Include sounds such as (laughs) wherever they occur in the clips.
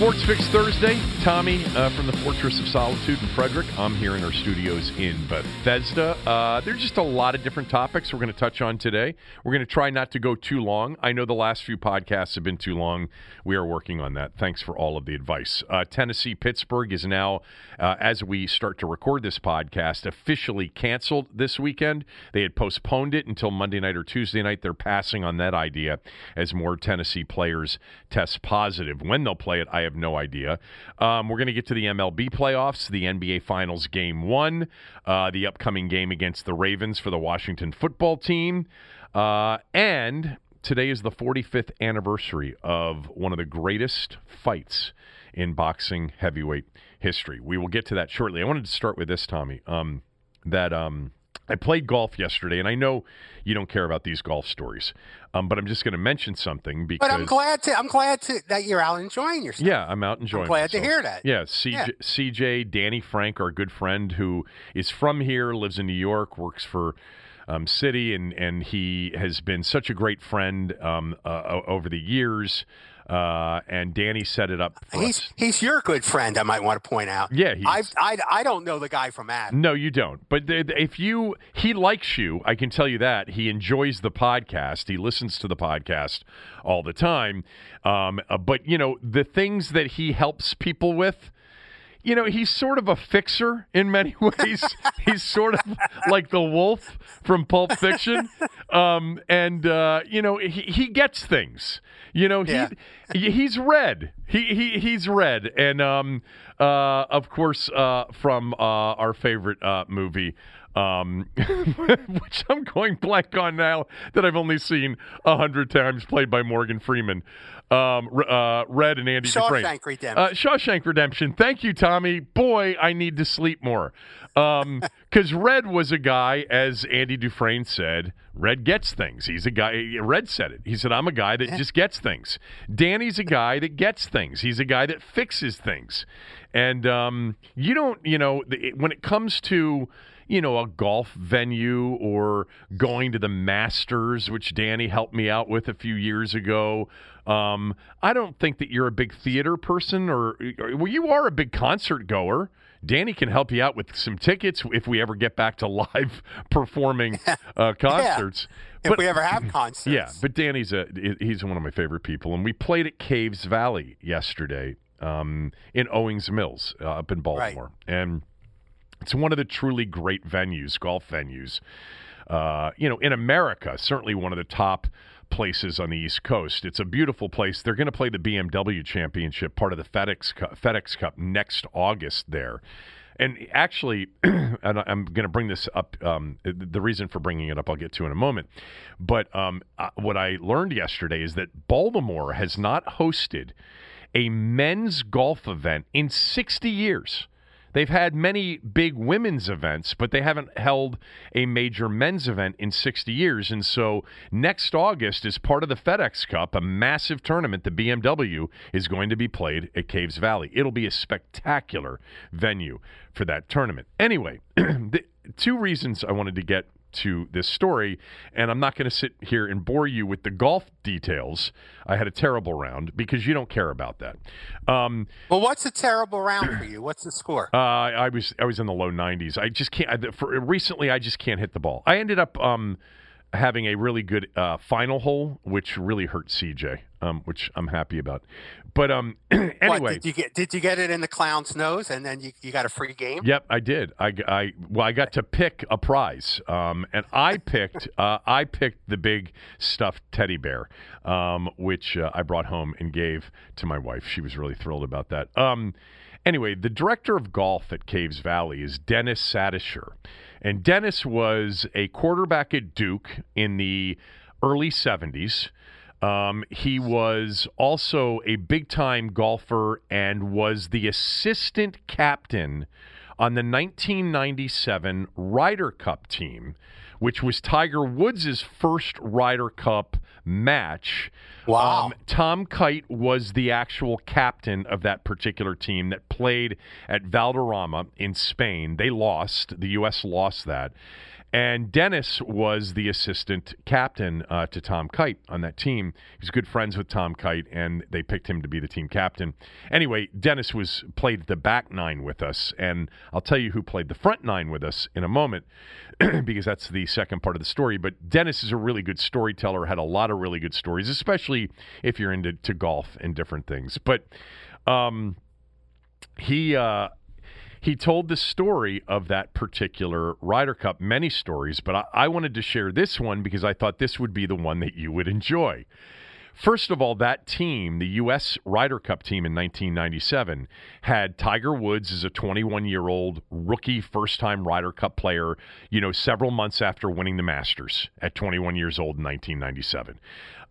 Sports Fix Thursday. Tommy uh, from the Fortress of Solitude in Frederick. I'm here in our studios in Bethesda. Uh, there's just a lot of different topics we're going to touch on today. We're going to try not to go too long. I know the last few podcasts have been too long. We are working on that. Thanks for all of the advice. Uh, Tennessee Pittsburgh is now, uh, as we start to record this podcast, officially canceled this weekend. They had postponed it until Monday night or Tuesday night. They're passing on that idea as more Tennessee players test positive. When they'll play it, I have no idea. Um, we're going to get to the MLB playoffs, the NBA Finals Game One, uh, the upcoming game against the Ravens for the Washington football team, uh, and today is the 45th anniversary of one of the greatest fights in boxing heavyweight history. We will get to that shortly. I wanted to start with this, Tommy. Um, that um, I played golf yesterday, and I know you don't care about these golf stories, um, but I'm just going to mention something because. But I'm glad to. I'm glad to that you're out enjoying yourself. Yeah, I'm out enjoying. I'm glad myself. to hear that. Yeah, CJ, Yeah. CJ, Danny Frank, our good friend who is from here, lives in New York, works for um, Citi, and and he has been such a great friend um, uh, over the years. Uh, and Danny set it up. For He's us. he's your good friend. I might want to point out. Yeah, I. I I don't know the guy from Adam. No, you don't. But if you, he likes you. I can tell you that he enjoys the podcast. He listens to the podcast all the time. Um, uh, but you know the things that he helps people with. You know, he's sort of a fixer in many (laughs) ways. he's sort of like the wolf from Pulp Fiction. (laughs) Um, and, uh, you know, he, he gets things. You know, he, Yeah. he's red. He, he he's red. And, um, uh, of course, uh, from uh, our favorite uh, movie, um, (laughs) which I'm going blank on now that I've only seen a hundred times, played by Morgan Freeman. Um, uh, Red and Andy Dufresne. Shawshank Redemption. Uh, Shawshank Redemption. Thank you, Tommy. Boy, I need to sleep more. (laughs) Because Red was a guy, as Andy Dufresne said, Red gets things. He's a guy, Red said it. He said, I'm a guy that just gets things. Danny's a guy that gets things. He's a guy that fixes things. And um, you don't, you know, the- when it comes to, you know, a golf venue or going to the Masters, which Danny helped me out with a few years ago. Um, I don't think that you're a big theater person, or, or well, you are a big concert goer. Danny can help you out with some tickets if we ever get back to (laughs) live performing (laughs) uh, concerts. if we ever have concerts. Yeah, but Danny's a he's one of my favorite people, and we played at Caves Valley yesterday um, in Owings Mills uh, up in Baltimore, and it's one of the truly great venues, golf venues. Uh, you know, in America, certainly one of the top places on the East Coast. It's a beautiful place. They're going to play the BMW Championship, part of the FedEx Cup, FedEx Cup next August there. And actually, (clears throat) and I'm going to bring this up. Um, the reason for bringing it up, I'll get to in a moment. But um, uh, what I learned yesterday is that Baltimore has not hosted a men's golf event in 60 years. They've had many big women's events, but they haven't held a major men's event in 60 years. And so next August, as part of the FedEx Cup, a massive tournament, the BMW is going to be played at Caves Valley. It'll be a spectacular venue for that tournament. Anyway, (clears throat) the two reasons I wanted to get to this story. And I'm not going to sit here and bore you with the golf details. I had a terrible round because you don't care about that. Um, well, what's a terrible round for you? What's the score? Uh, I was I was in the low 90s. I just can't. I, for recently, I just can't hit the ball. I ended up. Um, having a really good uh, final hole, which really hurt CJ, um, which I'm happy about. But um, anyway, (clears throat) what, did you get did you get it in the clown's nose, and then you, you got a free game? Yep, I did. I, I well, I got to pick a prize, um, and I (laughs) picked uh, I picked the big stuffed teddy bear, um, which uh, I brought home and gave to my wife. She was really thrilled about that. Um, anyway, the director of golf at Caves Valley is Dennis Satyshur. And Dennis was a quarterback at Duke in the early 70s. Um, he was also a big time golfer and was the assistant captain on the 1997 Ryder Cup team which was Tiger Woods' first Ryder Cup match. Wow. Um, Tom Kite was the actual captain of that particular team that played at Valderrama in Spain. They lost. The U.S. lost that. And Dennis was the assistant captain uh, to Tom Kite on that team. He's good friends with Tom Kite, and they picked him to be the team captain. Anyway, Dennis was played the back nine with us, and I'll tell you who played the front nine with us in a moment, (clears throat) because that's the second part of the story. But Dennis is a really good storyteller. Had a lot of really good stories, especially if you're into golf and different things. But um, he. Uh, he told the story of that particular Ryder Cup, many stories, but I, I wanted to share this one because I thought this would be the one that you would enjoy. First of all, that team, the U.S. Ryder Cup team in 1997, had Tiger Woods as a 21 year old rookie, first time Ryder Cup player, you know, several months after winning the Masters at 21 years old in 1997.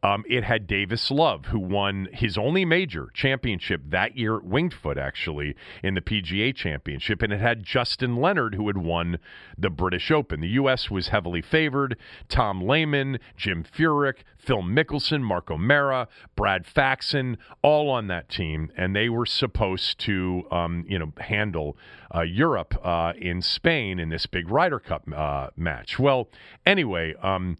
Um, it had Davis Love, who won his only major championship that year at Winged Foot, actually, in the PGA Championship. And it had Justin Leonard, who had won the British Open. The U.S. was heavily favored. Tom Lehman, Jim Furyk, Phil Mickelson, Mark O'Meara, Brad Faxon, all on that team. And they were supposed to, um, you know, handle uh, Europe uh, in Spain in this big Ryder Cup uh, match. Well, anyway, um,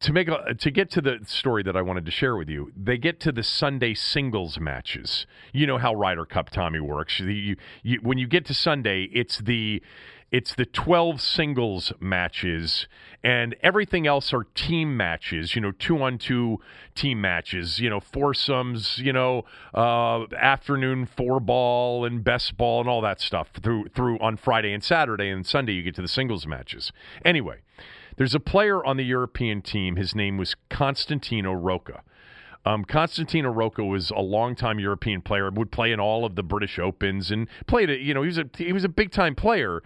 to make a, to get to the story that I wanted to share with you, they get to the Sunday singles matches. You know how Ryder Cup Tommy works. You, you, when you get to Sunday, it's the it's the 12 singles matches and everything else are team matches you know two on two team matches you know foursomes you know uh, afternoon four ball and best ball and all that stuff through through on friday and saturday and sunday you get to the singles matches anyway there's a player on the European team. His name was Constantino Rocca. Um, Constantino Rocca was a longtime European player. Would play in all of the British Opens and played. A, you know, he was a he was a big time player.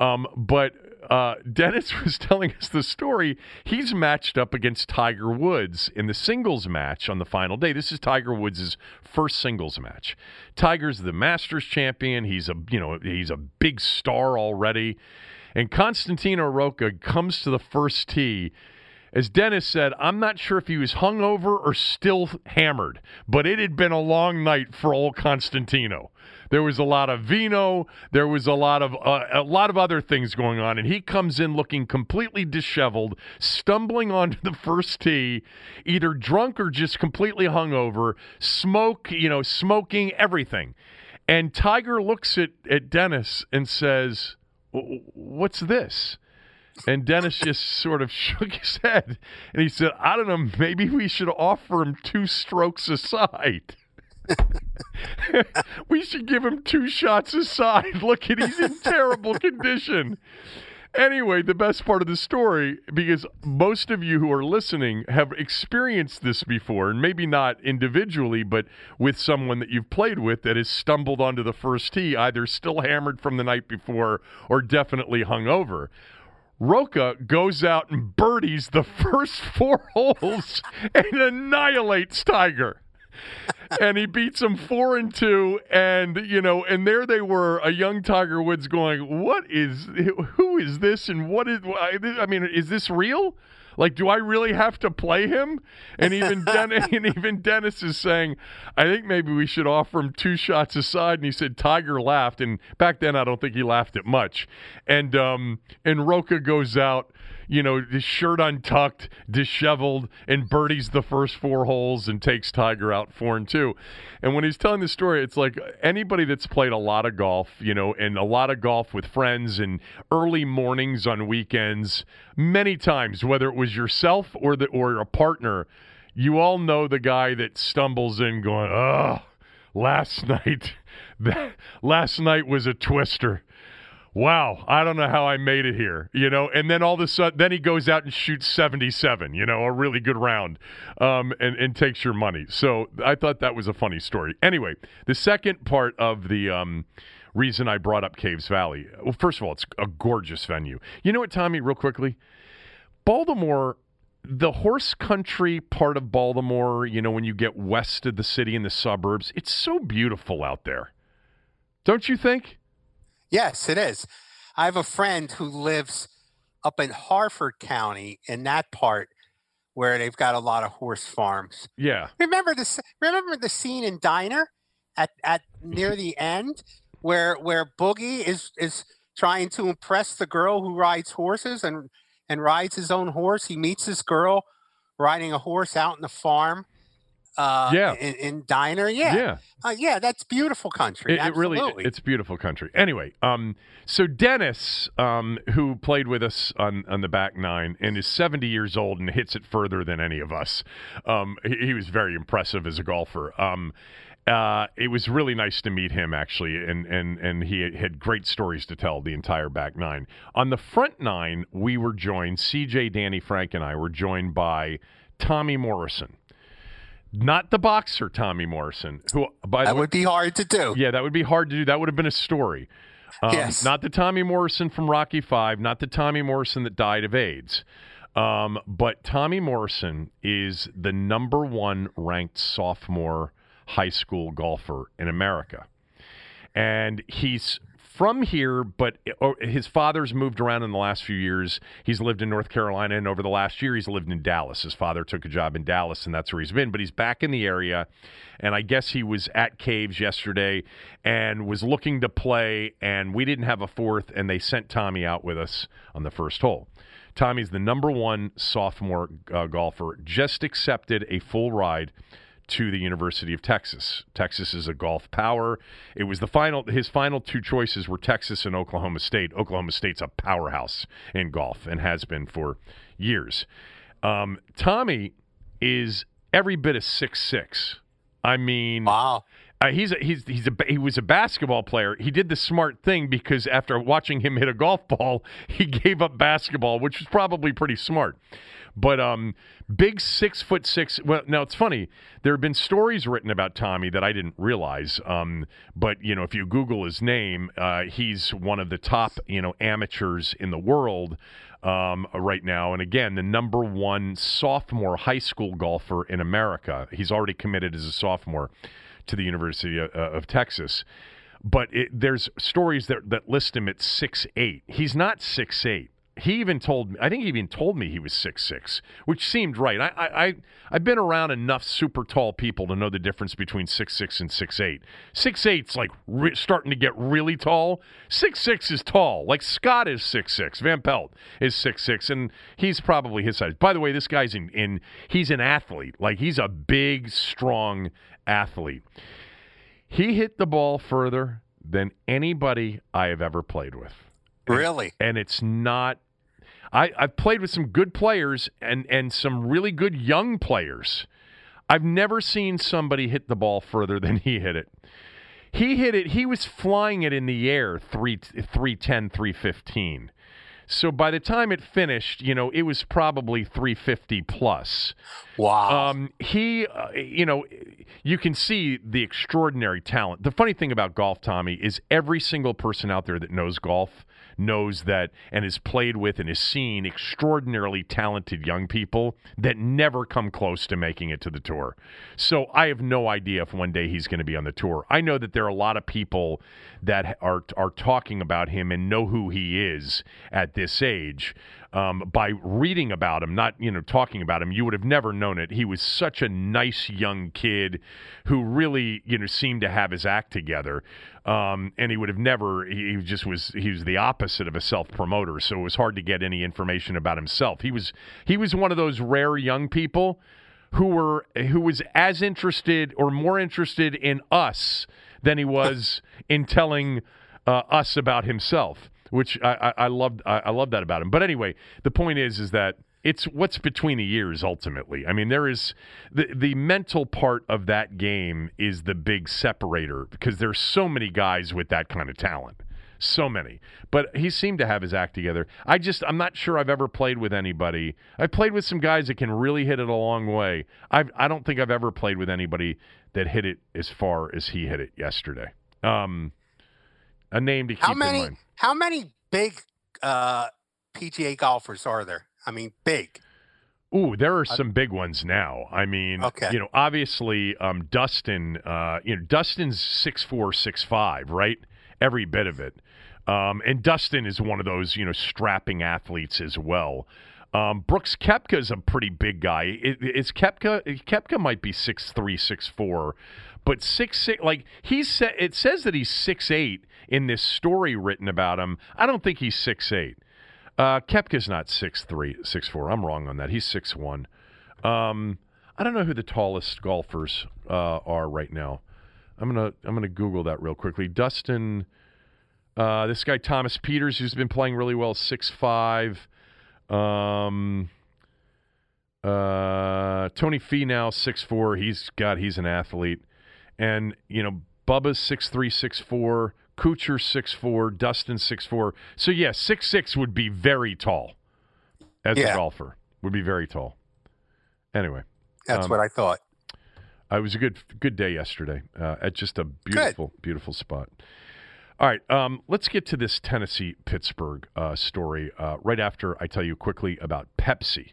Um, but uh, Dennis (laughs) was telling us the story. He's matched up against Tiger Woods in the singles match on the final day. This is Tiger Woods' first singles match. Tiger's the Masters champion. He's a you know he's a big star already. And Constantino Rocca comes to the first tee. As Dennis said, I'm not sure if he was hungover or still hammered, but it had been a long night for old Constantino. There was a lot of vino. There was a lot of uh, a lot of other things going on, and he comes in looking completely disheveled, stumbling onto the first tee, either drunk or just completely hungover, smoke, you know, smoking everything. And Tiger looks at at Dennis and says, what's this? And Dennis just sort of (laughs) shook his head and he said, I don't know, maybe we should offer him two strokes aside. (laughs) we should give him two shots aside. Look at he's in terrible condition. Anyway, the best part of the story, because most of you who are listening have experienced this before, and maybe not individually, but with someone that you've played with that has stumbled onto the first tee, either still hammered from the night before or definitely hungover. Rocca goes out and birdies the (laughs) first four holes and annihilates Tiger. And he beats him four and two, and you know, and there they were, a young Tiger Woods going, "What is? Who is this? And what is? I mean, is this real?" Like, do I really have to play him? And even Den- (laughs) and even Dennis is saying, I think maybe we should offer him two shots aside. And he said Tiger laughed, and back then I don't think he laughed at much. And um, and Rocca goes out you know, his shirt untucked, disheveled, and birdies the first four holes and takes Tiger out four and two. And when he's telling the story, it's like anybody that's played a lot of golf, you know, and a lot of golf with friends and early mornings on weekends, many times, whether it was yourself or the or a partner, you all know the guy that stumbles in going, "Oh, last (laughs) night, (laughs) last night was a twister." Wow, I don't know how I made it here, you know. And then all of a sudden, then he goes out and shoots 77, you know, a really good round, um, and and takes your money. So I thought that was a funny story. Anyway, the second part of the. Um, reason I brought up Caves Valley. Well, first of all, it's a gorgeous venue. You know what, Tommy, real quickly? Baltimore, the horse country part of Baltimore, you know, when you get west of the city in the suburbs, it's so beautiful out there. Don't you think? Yes, it is. I have a friend who lives up in Harford County in that part where they've got a lot of horse farms. Yeah. Remember this remember the scene in Diner at, at near mm-hmm. the end where where Boogie is is trying to impress the girl who rides horses and and rides his own horse. He meets this girl riding a horse out in the farm uh, yeah. in, in Diner. Yeah, yeah, uh, yeah. That's beautiful country. It, it really, it's beautiful country. Anyway, um, so Dennis, um, who played with us on on the back nine and is seventy years old and hits it further than any of us. Um, he, he was very impressive as a golfer. Um, uh, it was really nice to meet him actually, and and and he had great stories to tell. The entire back nine. On the front nine, we were joined. CJ, Danny, Frank, and I were joined by Tommy Morrison not the boxer Tommy Morrison, who by that way, would be hard to do. Yeah, that would be hard to do. That would have been a story. Um, yes. Not the Tommy Morrison from Rocky Five, not the Tommy Morrison that died of AIDS. Um, but Tommy Morrison is the number one ranked sophomore high school golfer in America. And he's from here, but uh, his father's moved around in the last few years. He's lived in North Carolina, and over the last year, he's lived in Dallas. His father took a job in Dallas, and that's where he's been. But he's back in the area, and I guess he was at Caves yesterday and was looking to play, and we didn't have a fourth, and they sent Tommy out with us on the first hole. Tommy's the number one sophomore uh, golfer, just accepted a full ride to the University of Texas. Texas is a golf power. It was the final his final two choices were Texas and Oklahoma State. Oklahoma State's a powerhouse in golf and has been for years. Um, Tommy is every bit of six six. I mean, wow. Uh, he's a, he's he's a he was a basketball player. He did the smart thing because after watching him hit a golf ball, (laughs) he gave up basketball, which was probably pretty smart. But um, big six foot six. Well, now it's funny. There have been stories written about Tommy that I didn't realize. Um, but you know, if you Google his name, uh, he's one of the top you know amateurs in the world um, right now. And again, the number one sophomore high school golfer in America. He's already committed as a sophomore to the University of, uh, of Texas. But it, there's stories that, that list him at six eight. He's not six eight he even told me. I think he even told me he was six six, which seemed right. I, I, I have been around enough super tall people to know the difference between six six and six eight. Six eight's like re- starting to get really tall. Six six is tall. Like Scott is six six. Van Pelt is six six, and he's probably his size. By the way, this guy's in, in he's an athlete. Like he's a big, strong athlete. He hit the ball further than anybody I have ever played with. Really? And, and it's not I, I've played with some good players and, and some really good young players. I've never seen somebody hit the ball further (laughs) than he hit it. He hit it, he was flying it in the air 3, 310, 315. So by the time it finished, you know, it was probably 350 plus. Wow. Um, he, uh, you know, you can see the extraordinary talent. The funny thing about golf, Tommy, is every single person out there that knows golf knows that and has played with and has seen extraordinarily talented young people that never come close to making it to the tour. So I have no idea if one day he's going to be on the tour. I know that there are a lot of people that are are talking about him and know who he is at this age um, by reading about him, not you know talking about him. You would have never known it. He was such a nice young kid who really you know seemed to have his act together, um, and he would have never. He just was. He was the opposite of a self promoter, so it was hard to get any information about himself. He was he was one of those rare young people who were who was as interested or more interested in us than he was in telling uh, us about himself which I, I, I loved. I, I love that about him. But anyway, the point is, is that it's what's between the years ultimately. I mean, there is the the mental part of that game is the big separator because there's so many guys with that kind of talent. So many. But he seemed to have his act together. I just I'm not sure I've ever played with anybody. I've played with some guys that can really hit it a long way. I I don't think I've ever played with anybody that hit it as far as he hit it yesterday. Um a name to keep how many, in mind. How many big uh, PGA golfers are there? I mean, big. Ooh, there are some big ones now. I mean, okay. you know, obviously, um, Dustin, uh, you know, Dustin's six four, six five, right? Every bit of it. Um, and Dustin is one of those, you know, strapping athletes as well. Um, Brooks Koepka is a pretty big guy. It, it's Koepka. Koepka might be six three, six four, but six six. Like he's, it says that he's six eight in this story written about him. I don't think he's six eight. Uh, Koepka's not six three, six four. I'm wrong on that. He's six one. Um, I don't know who the tallest golfers uh, are right now. I'm gonna I'm gonna Google that real quickly. Dustin, uh, this guy Thomas Pieters, who's been playing really well, six five. Um, uh, Tony six four. He's got he's an athlete, and you know Bubba's six three, six four. Kuchar six four, Dustin six four. So yeah, six six would be very tall as yeah. a golfer. Would be very tall. Anyway, that's um, what I thought. Uh, it was a good good day yesterday uh, at just a beautiful good. beautiful spot. All right, um, let's get to this Tennessee Pittsburgh uh, story uh, right after I tell you quickly about Pepsi.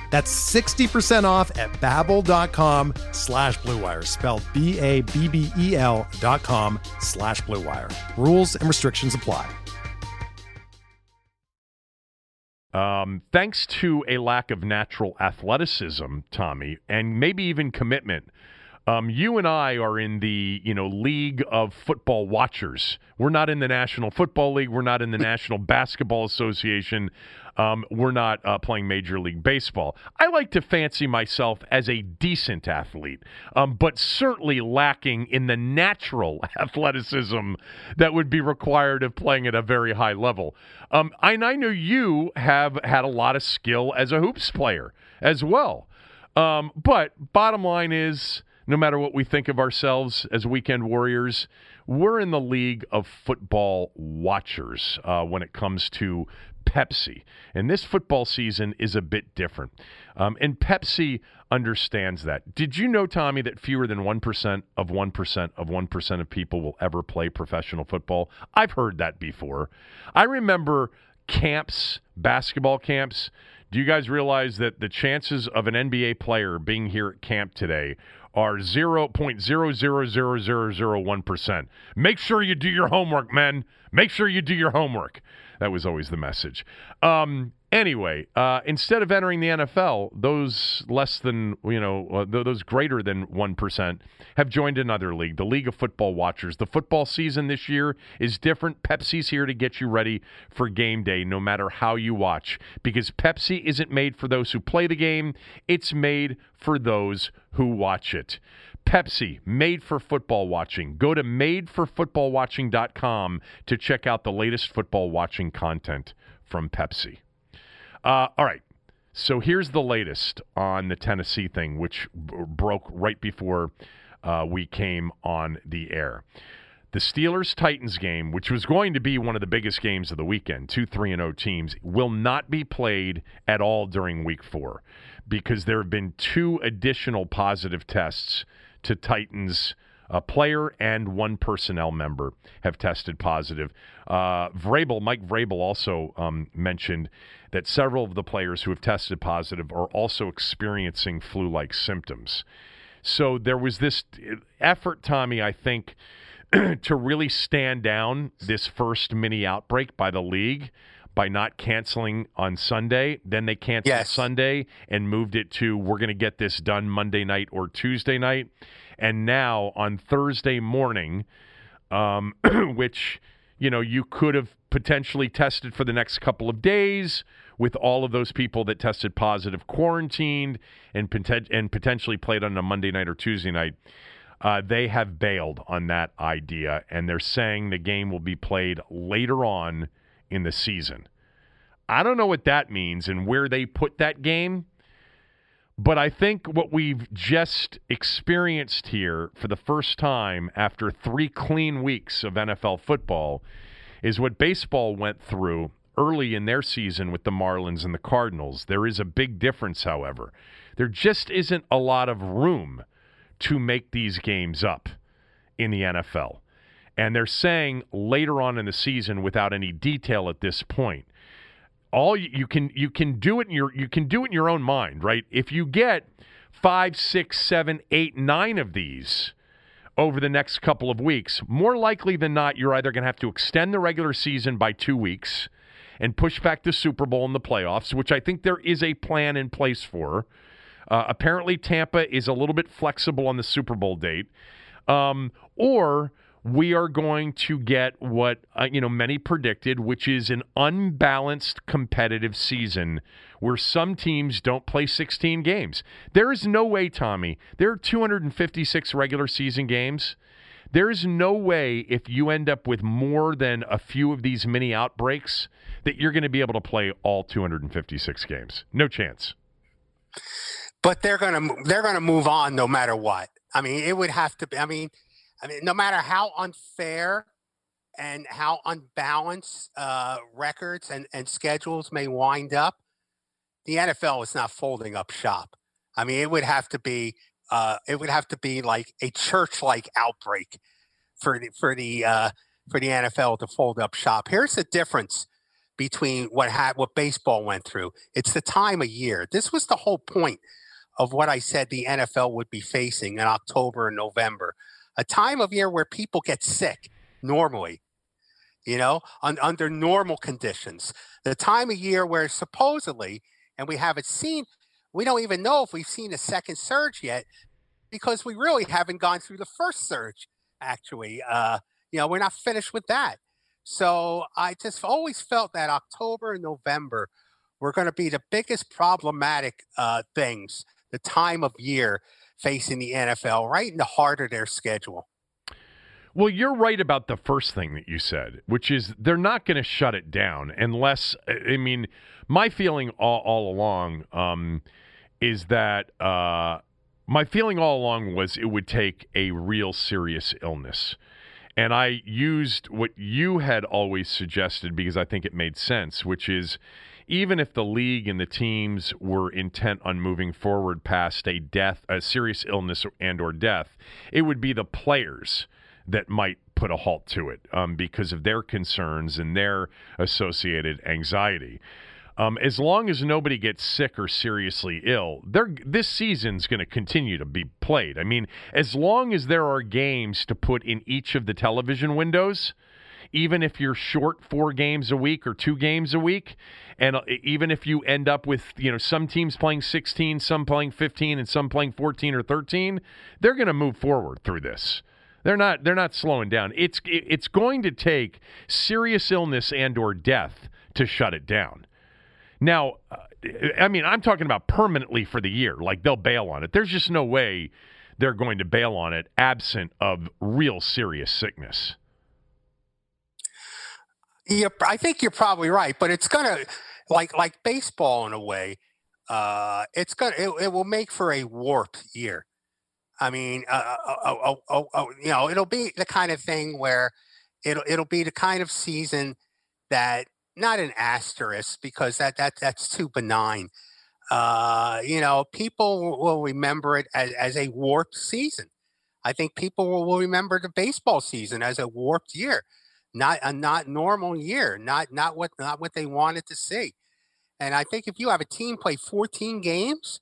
That's 60% off at babbel.com slash bluewire, spelled B-A-B-B-E-L dot com slash bluewire. Rules and restrictions apply. Um, thanks to a lack of natural athleticism, Tommy, and maybe even commitment um, you and I are in the you know league of football watchers. We're not in the National Football League. We're not in the National Basketball Association. Um, we're not uh, playing Major League Baseball. I like to fancy myself as a decent athlete, um, but certainly lacking in the natural (laughs) athleticism that would be required of playing at a very high level. Um, and I know you have had a lot of skill as a hoops player as well. Um, but bottom line is no matter what we think of ourselves as weekend warriors, we're in the league of football watchers uh, when it comes to Pepsi. And this football season is a bit different. Um, and Pepsi understands that. Did you know, Tommy, that fewer than 1% of 1% of 1% of people will ever play professional football? I've heard that before. I remember camps, basketball camps. Do you guys realize that the chances of an NBA player being here at camp today are 0.0000001%. Make sure you do your homework, men. Make sure you do your homework. That was always the message. Um, Anyway, uh, instead of entering the NFL, those less than, you know, uh, those greater than 1% have joined another league, the League of Football Watchers. The football season this year is different. Pepsi's here to get you ready for game day, no matter how you watch, because Pepsi isn't made for those who play the game, it's made for those who watch it. Pepsi, made for football watching. Go to madeforfootballwatching.com to check out the latest football watching content from Pepsi. Uh, all right. So here's the latest on the Tennessee thing, which b- broke right before uh, we came on the air. The Steelers Titans game, which was going to be one of the biggest games of the weekend, two 3 and 0 teams, will not be played at all during week four because there have been two additional positive tests to Titans a player and one personnel member have tested positive. Uh, Vrabel, Mike Vrabel also um, mentioned that several of the players who have tested positive are also experiencing flu like symptoms. So there was this effort, Tommy, I think, (clears throat) to really stand down this first mini outbreak by the league by not canceling on Sunday. Then they canceled yes. Sunday and moved it to we're going to get this done Monday night or Tuesday night and now on Thursday morning, um, (clears throat) which you know you could have potentially tested for the next couple of days with all of those people that tested positive quarantined and, poten- and potentially played on a Monday night or Tuesday night. Uh, they have bailed on that idea, and they're saying the game will be played later on in the season. I don't know what that means and where they put that game. But I think what we've just experienced here for the first time after three clean weeks of NFL football is what baseball went through early in their season with the Marlins and the Cardinals. There is a big difference, however. There just isn't a lot of room to make these games up in the NFL. And they're saying later on in the season, without any detail at this point, all you, can you can do it in your you can do it in your own mind, right? If you get five, six, seven, eight, nine of these over the next couple of weeks, more likely than not, you're either going to have to extend the regular season by two weeks and push back the Super Bowl and the playoffs, which I think there is a plan in place for. Uh, apparently, Tampa is a little bit flexible on the Super Bowl date, um, or we are going to get what uh, you know many predicted, which is an unbalanced competitive season where some teams don't play 16 games. There is no way, Tommy. There are 256 regular season games. There is no way if you end up with more than a few of these mini outbreaks that you're going to be able to play all 256 games. No chance. But they're going to they're going to move on no matter what. I mean, it would have to be I mean, I mean, no matter how unfair and how unbalanced uh, records and, and schedules may wind up, the NFL is not folding up shop. I mean, it would have to be uh, it would have to be like a church-like outbreak for the for the uh, for the NFL to fold up shop. Here's the difference between what had what baseball went through. It's the time of year. This was the whole point of what I said the NFL would be facing in October and November a time of year where people get sick normally. you know, un, under normal conditions. The time of year where supposedly, and we haven't seen, we don't even know if we've seen a second surge yet because we really haven't gone through the first surge, actually. Uh, you know, we're not finished with that. So I just always felt that October and November were going to be the biggest problematic uh, things, the time of year facing the NFL, right in the heart of their schedule. Well, you're right about the first thing that you said, which is they're not going to shut it down unless, I mean, my feeling all, all along um, is that uh, my feeling all along was it would take a real serious illness. And I used what you had always suggested because I think it made sense, which is even if the league and the teams were intent on moving forward past a death, a serious illness and or death, it would be the players that might put a halt to it um, because of their concerns and their associated anxiety. Um, as long as nobody gets sick or seriously ill, this season's going to continue to be played. I mean, as long as there are games to put in each of the television windows, even if you're short four games a week or two games a week, and uh, even if you end up with you know some teams playing 16, some playing 15, and some playing 14 or 13, they're going to move forward through this. They're not. They're not slowing down. It's it's going to take serious illness and or death to shut it down. Now, uh, I mean, I'm talking about permanently for the year. Like they'll bail on it. There's just no way they're going to bail on it absent of real serious sickness. Yeah, I think you're probably right, but it's gonna like like baseball in a way. Uh, it's gonna it, it will make for a warped year. I mean, uh, uh, uh, uh, you know, it'll be the kind of thing where it'll it'll be the kind of season that not an asterisk because that that that's too benign. Uh, you know, people will remember it as, as a warped season. I think people will remember the baseball season as a warped year, not a not normal year, not not what not what they wanted to see. And I think if you have a team play 14 games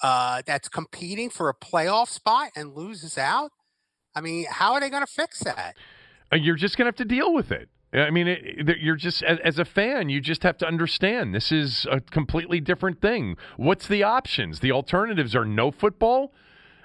uh, that's competing for a playoff spot and loses out, I mean, how are they going to fix that? Uh, you're just going to have to deal with it. I mean, it, you're just as, as, a fan, you just have to understand this is a completely different thing. What's the options? The alternatives are no football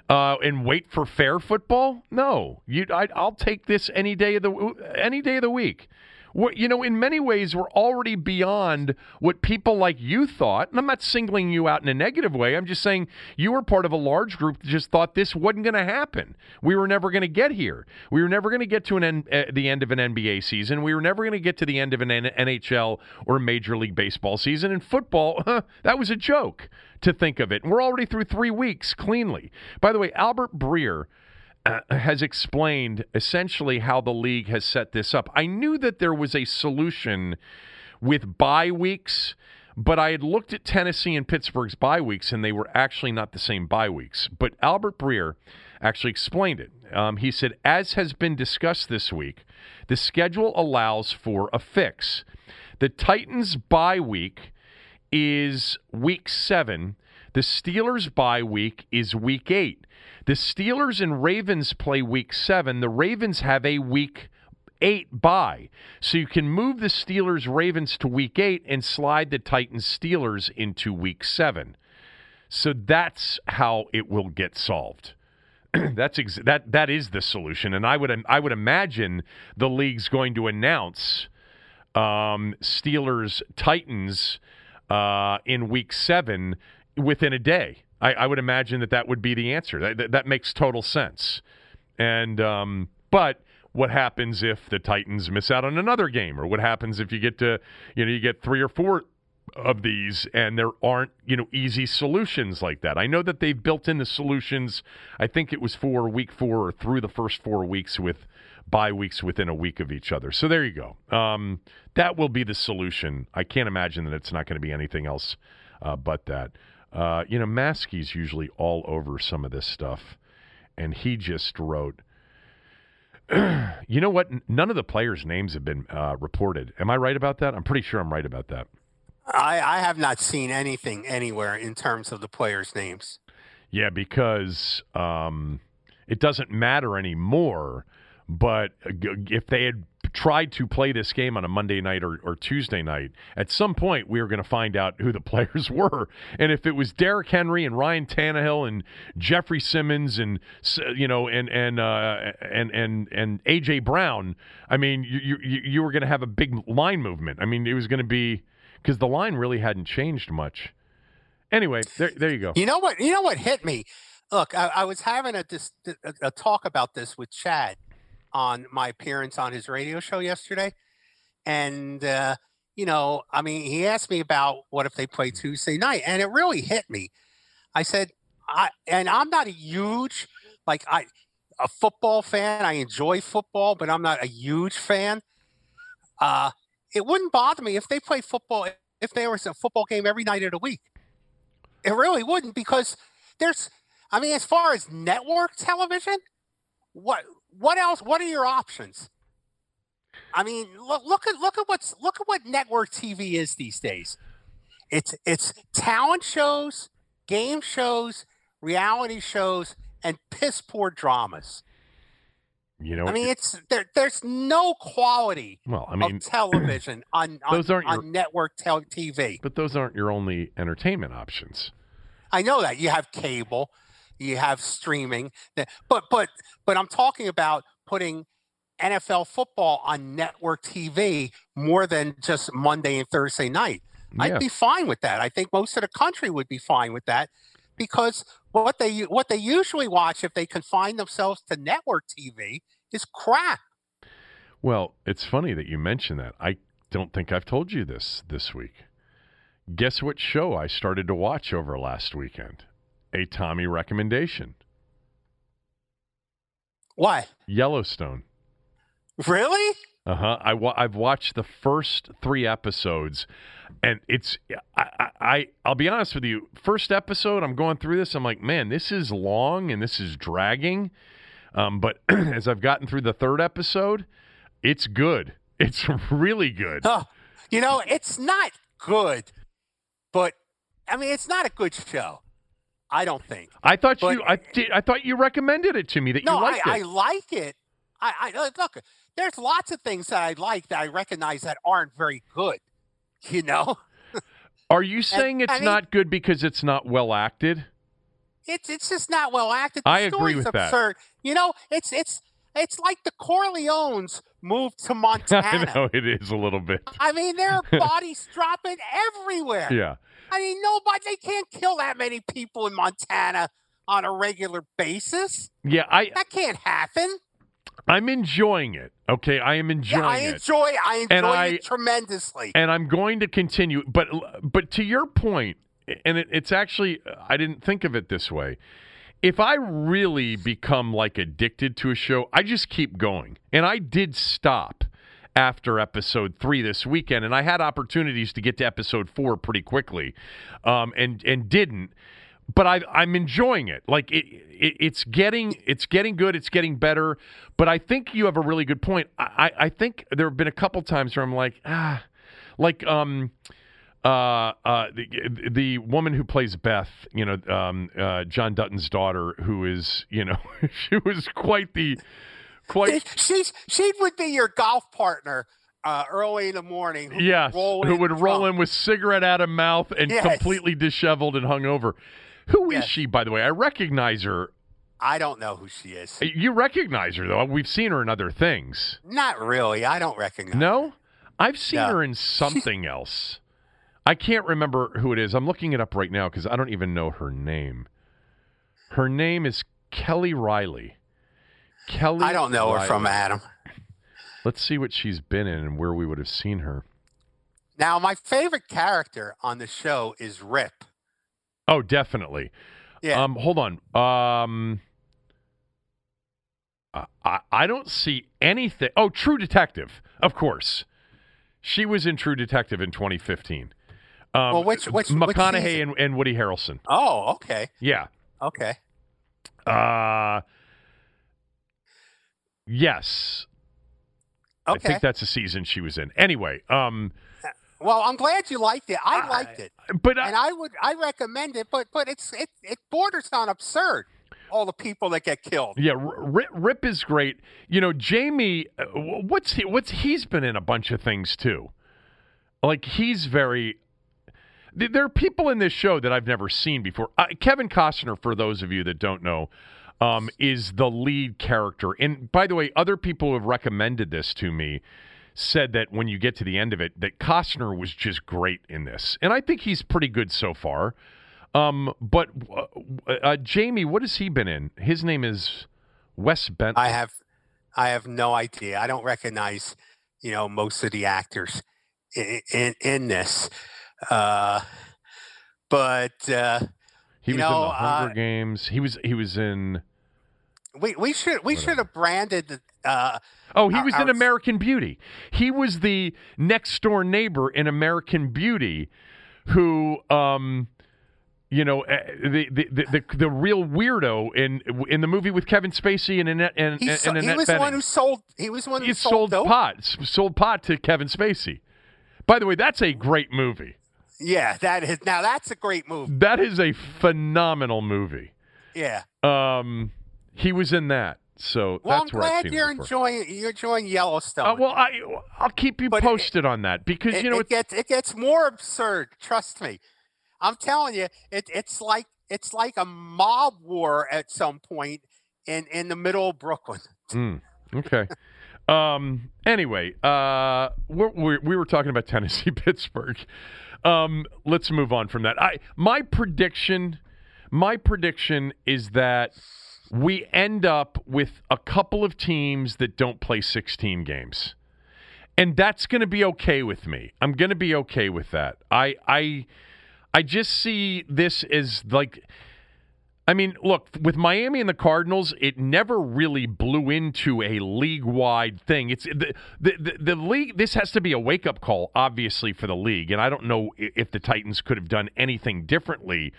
uh, and wait for fair football. No, you, I, I'll take this any day of the any day of the week you know, in many ways, we're already beyond what people like you thought. And I'm not singling you out in a negative way. I'm just saying you were part of a large group that just thought this wasn't going to happen. We were never going to get here. We were never going to get to an N- uh, the end of an NBA season. We were never going to get to the end of an N- NHL or Major League Baseball season. And football, (laughs) that was a joke to think of it. And we're already through three weeks cleanly. By the way, Albert Breer uh, has explained essentially how the league has set this up. I knew that there was a solution with bye weeks, but I had looked at Tennessee and Pittsburgh's bye weeks, and they were actually not the same bye weeks. But Albert Breer actually explained it. Um, he said, as has been discussed this week, the schedule allows for a fix. The Titans' bye week is week seven. The Steelers' bye week is week eight. The Steelers and Ravens play week seven. The Ravens have a week eight bye. So you can move the Steelers Ravens to week eight and slide the Titans Steelers into week seven. So that's how it will get solved. (clears throat) that's ex- that that is the solution, and I would I would imagine the league's going to announce um, Steelers Titans uh, in week seven within a day. I, I would imagine that that would be the answer. That, that, that makes total sense. And um, but what happens if the Titans miss out on another game, or what happens if you get to you know you get three or four of these and there aren't you know easy solutions like that i know that they've built in the solutions i think it was for week four or through the first four weeks with bye weeks within a week of each other so there you go um, that will be the solution i can't imagine that it's not going to be anything else uh, but that uh, you know, Maske's usually all over some of this stuff, and he just wrote. (clears throat) you know what? None of the players' names have been uh, reported. Am I right about that? I'm pretty sure I'm right about that. I, I have not seen anything anywhere in terms of the players' names. Yeah, because um, it doesn't matter anymore. But uh, if they had tried to play this game on a Monday night or, or Tuesday night, at some point we were going to find out who the (laughs) players were. And if it was Derrick Henry and Ryan Tannehill and Jeffrey Simmons and you know and and uh, and and and AJ Brown, I mean, you you, you were going to have a big line movement. I mean, it was going to be because the line really hadn't changed much. Anyway, there there you go. You know what? You know what hit me? Look, I, I was having a, dis, a a talk about this with Chad on my appearance on his radio show yesterday, and uh, you know, I mean, he asked me about what if they play Tuesday night, and it really hit me. I said, I and I'm not a huge like I a football fan. I enjoy football, but I'm not a huge fan. Uh, it wouldn't bother me if they played football if there was a football game every night of the week. It really wouldn't because there's I mean, as far as network television, what what else? What are your options? I mean, look, look at look at what's look at what network TV is these days. It's it's talent shows, game shows, reality shows, and piss poor dramas. You know, I mean, it's there. There's no quality. Well, I mean, television (clears throat) on on, those aren't on your, network tel- TV. But those aren't your only entertainment options. I know that you have cable, you have streaming, but but but I'm talking about putting NFL football on network TV more than just Monday and Thursday night. Yeah. I'd be fine with that. I think most of the country would be fine with that because what they what they usually watch if they confine themselves to network TV is crap. Well, it's funny that you mention that. I don't think I've told you this this week. Guess what show I started to watch over last weekend? A Tommy recommendation. Why? Yellowstone. Really? Uh huh. I wa- I've watched the first three episodes, and it's I, I I'll be honest with you. First episode, I'm going through this. I'm like, man, this is long and this is dragging. Um, but (clears throat) as I've gotten through the third episode, it's good. (laughs) It's really good. You know, it's not good, but I mean, it's not a good show. I don't think. I thought but, you. I did. I thought you recommended it to me that no, you liked I, it. I like it. I, I uh, look. There's lots of things that I like that I recognize that aren't very good. You know. Are you (laughs) saying and, it's mean, not good because it's not well acted? It's it's just not well acted. The I agree with absurd. that. You know, it's it's it's like the Corleones moved to (laughs) Montana. I know it is a little bit. I mean, there are (laughs) bodies dropping everywhere. Yeah. I mean, nobody they can't kill that many people in Montana on a regular basis. Yeah, I that can't happen. I'm enjoying it. Okay, I am enjoying yeah, I it. enjoy I enjoy I, it tremendously. And I'm going to continue. But but to your point, and it, it's actually I didn't think of it this way. If I really become like addicted to a show, I just keep going. And I did stop after episode three this weekend, and I had opportunities to get to episode four pretty quickly, um, and and didn't. But I, I'm enjoying it. Like it, it, it's getting it's getting good. It's getting better. But I think you have a really good point. I, I think there have been a couple times where I'm like ah, like um uh, uh, the, the woman who plays Beth, you know, um, uh, John Dutton's daughter, who is, you know, (laughs) she was quite the, quite. (laughs) She's she would be your golf partner. Uh, early in the morning, who yes, would who would roll in with cigarette out of mouth and yes. completely disheveled and hungover. Who is yes. she, by the way? I recognize her. I don't know who she is. You recognize her though. We've seen her in other things. Not really. I don't recognize. No, her. I've seen no. her in something (laughs) else. I can't remember who it is. I'm looking it up right now because I don't even know her name. Her name is Kelly Reilly. Kelly. I don't know Reilly. her from Adam. Let's see what she's been in and where we would have seen her. Now, my favorite character on the show is Rip. Oh, definitely. Yeah. Um, hold on. Um, I, I don't see anything. Oh, True Detective, of course. She was in True Detective in 2015. Um, well, which which McConaughey which and, and Woody Harrelson. Oh, okay. Yeah. Okay. Uh yes. Okay. I think that's the season she was in. Anyway, um well, I'm glad you liked it. I liked it, but I, and I would I recommend it. But but it's it it borders on absurd. all the people that get killed. Yeah, Rip, Rip is great. You know, Jamie, uh, what's he, what's he's been in a bunch of things too. Like he's very. There are people in this show that I've never seen before. Uh, Kevin Costner, for those of you that don't know, um, is the lead character. And by the way, other people who have recommended this to me said that when you get to the end of it, that Costner was just great in this, and I think he's pretty good so far. Um, but uh, uh, Jamie, what has he been in? His name is Wes Bentley. I have, I have no idea. I don't recognize, you know, most of the actors in in, in this. Uh, but uh, he was know, in the Hunger uh, Games. He was he was in. We we should we should have branded. Uh, Oh, he Our- was in our- American Beauty. He was the next door neighbor in American Beauty, who, um, you know, uh, the, the the the the real weirdo in in the movie with Kevin Spacey and Annette and, he, and so- he Annette was the one who sold. He was the one who He sold, sold pot, sold pot to Kevin Spacey. By the way, that's a great movie. Yeah, that is now that's a great movie. That is a phenomenal movie. Yeah. Um, he was in that, so Well, that's I'm where I've glad you're enjoying you're enjoying Yellowstone. Uh, well, I I'll keep you But it- posted on that because it, you know it gets it gets more absurd. Trust me. I'm telling you, it, it's like it's like a mob war at some point in in the middle of Brooklyn. Mm, okay. Um. Anyway, uh, we're, we're, we were talking about Tennessee, (laughs) Pittsburgh. Um. Let's move on from that. I my prediction, my prediction is that we end up with a couple of teams that don't play 16 games, and that's going to be okay with me. I'm going to be okay with that. I I I just see this as like. I mean, look, with Miami and the Cardinals, it never really blew into a league-wide thing. It's the, the the, the league. This has to be a wake-up call, obviously, for the league. And I don't know if the Titans could have done anything differently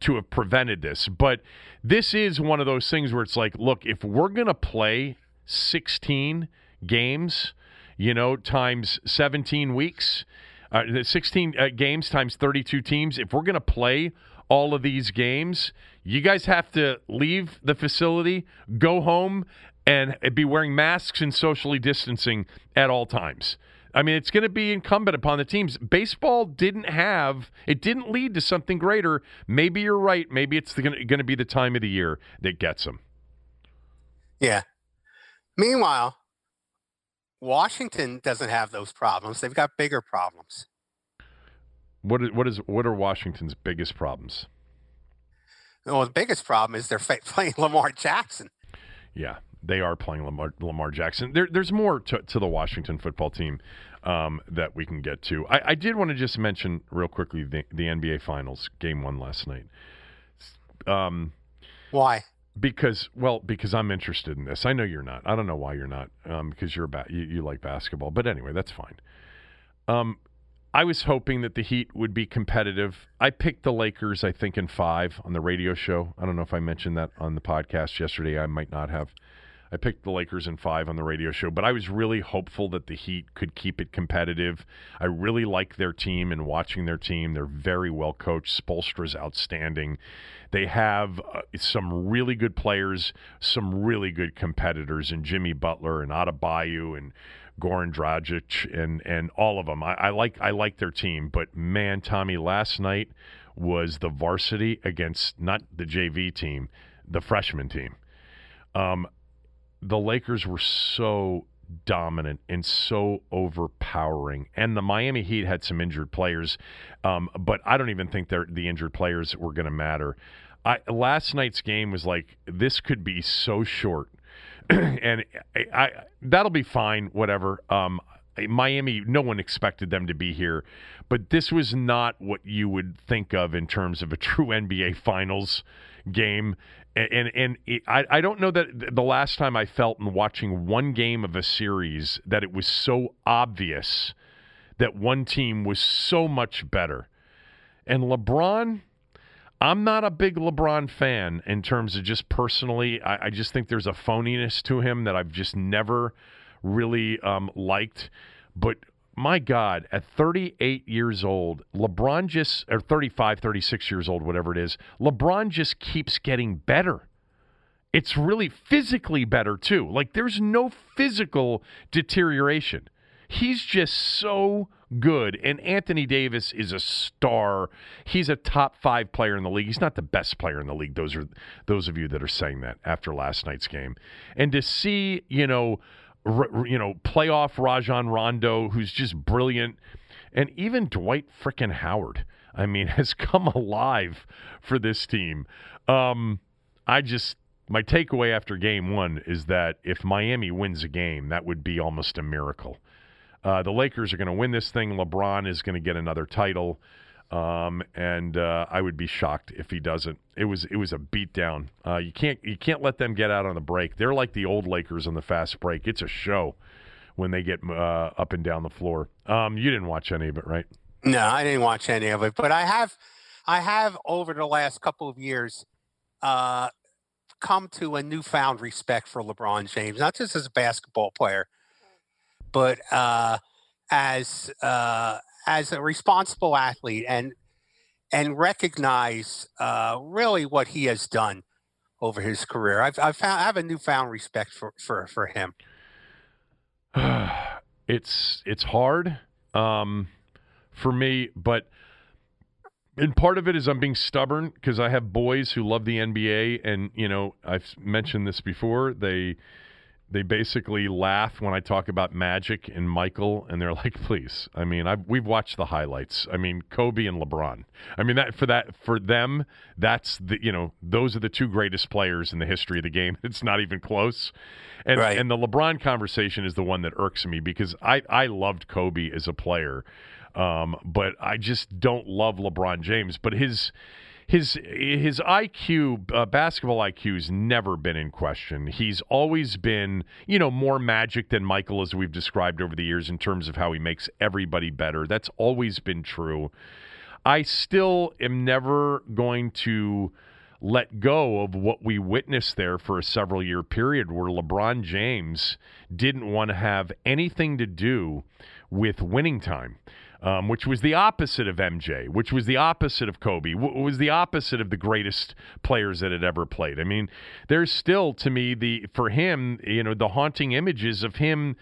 to have prevented this. But this is one of those things where it's like, look, if we're gonna play 16 games, you know, times 17 weeks, uh, the 16 uh, games times 32 teams. If we're going to play all of these games, you guys have to leave the facility, go home, and be wearing masks and socially distancing at all times. I mean, it's going to be incumbent upon the teams. Baseball didn't have, it didn't lead to something greater. Maybe you're right. Maybe it's going to be the time of the year that gets them. Yeah. Meanwhile, Washington doesn't have those problems. They've got bigger problems. What is, what is what are Washington's biggest problems? Well, the biggest problem is they're (laughs) playing Lamar Jackson. Yeah, they are playing Lamar, Lamar Jackson. There, there's more to, to the Washington football team um, that we can get to. I, I did want to just mention real quickly the, the NBA Finals game one last night. Um, Why? because well, because I'm interested in this. I know you're not. I don't know why you're not. Um, because you're about you, you like basketball, but anyway, that's fine. Um, I was hoping that the Heat would be competitive. I picked the Lakers, I think, in five on the radio show. I don't know if I mentioned that on the podcast yesterday. I might not have. I picked the Lakers in five on the radio show, but I was really hopeful that the Heat could keep it competitive. I really like their team and watching their team. They're very well coached. Spoelstra's outstanding. They have uh, some really good players, some really good competitors and Jimmy Butler and Adebayo and Goran Dragic and and all of them. I, I like I like their team, but man, Tommy, last night was the varsity against not the JV team, the freshman team. Um, the Lakers were so dominant and so overpowering, and the Miami Heat had some injured players, um, but I don't even think the injured players were going to matter. I, last night's game was like this could be so short, (clears throat) and I, I that'll be fine. Whatever. Um, Miami, no one expected them to be here, but this was not what you would think of in terms of a true (laughs) NBA Finals game. And and, and it, I, I don't know that the last time I felt in watching one game of a series that it was so obvious that one team was so much better. And LeBron, I'm not a big LeBron fan in terms of just personally. I, I just think there's a phoniness to him that I've just never really um, liked. But my God, at 38 years old, LeBron just, or 35, 36 years old, whatever it is, LeBron just keeps getting better. it's really physically better too. Like there's no physical deterioration. He's just so good. And Anthony Davis is a star. He's a top five player in the league. He's not the best player in the league. Those are those of you that are saying that after last night's game. And to see, you know, r- you know, playoff Rajon Rondo, who's just brilliant, and even Dwight frickin' Howard. I mean, (laughs) has come alive for this team. Um, I just my takeaway after game one is that if Miami wins a game, that would be almost a miracle. Uh, the Lakers are going to win this thing. LeBron is going to get another title, um, and uh, I would be shocked if he doesn't. It was it was a beatdown. Uh, you can't you can't let them get out on the break. They're like the old Lakers on the fast break. It's a show when they get uh, up and down the floor. Um, you didn't watch any of it, right? No, I didn't watch any of it, but I have I have over the last couple of years uh, come to a newfound respect for LeBron James, not just as a basketball player but uh, as uh, as a responsible athlete and and recognize uh, really what he has done over his career. I've, I've found I have a newfound respect for for for him. (sighs) it's it's hard um, for me, but and part of it is I'm being stubborn because I have boys who love the NBA, and you know I've mentioned this before. They they basically laugh when I talk about Magic and Michael, and they're like, (laughs) "Please." I mean, I've, we've watched the highlights. I mean, Kobe and LeBron. I mean, that for that for them, that's the you know those are the two greatest players in the history of the game. (laughs) It's not even close. And right. and the LeBron conversation is the one that irks me because I I loved Kobe as a player, um, but I just don't love LeBron James. But his his his IQ, uh, basketball IQ's never been in question. He's always been, you know, more magic than Michael, as we've described over the years in terms of how he makes everybody better. That's always been true. I still am never going to let go of what we witnessed there for a several year period where LeBron James didn't want to have anything to do with winning time um, which was the opposite of MJ, which was the opposite of Kobe, w- was the opposite of the greatest players that had ever played. I mean, there's still to me the for him, you know, the haunting images of him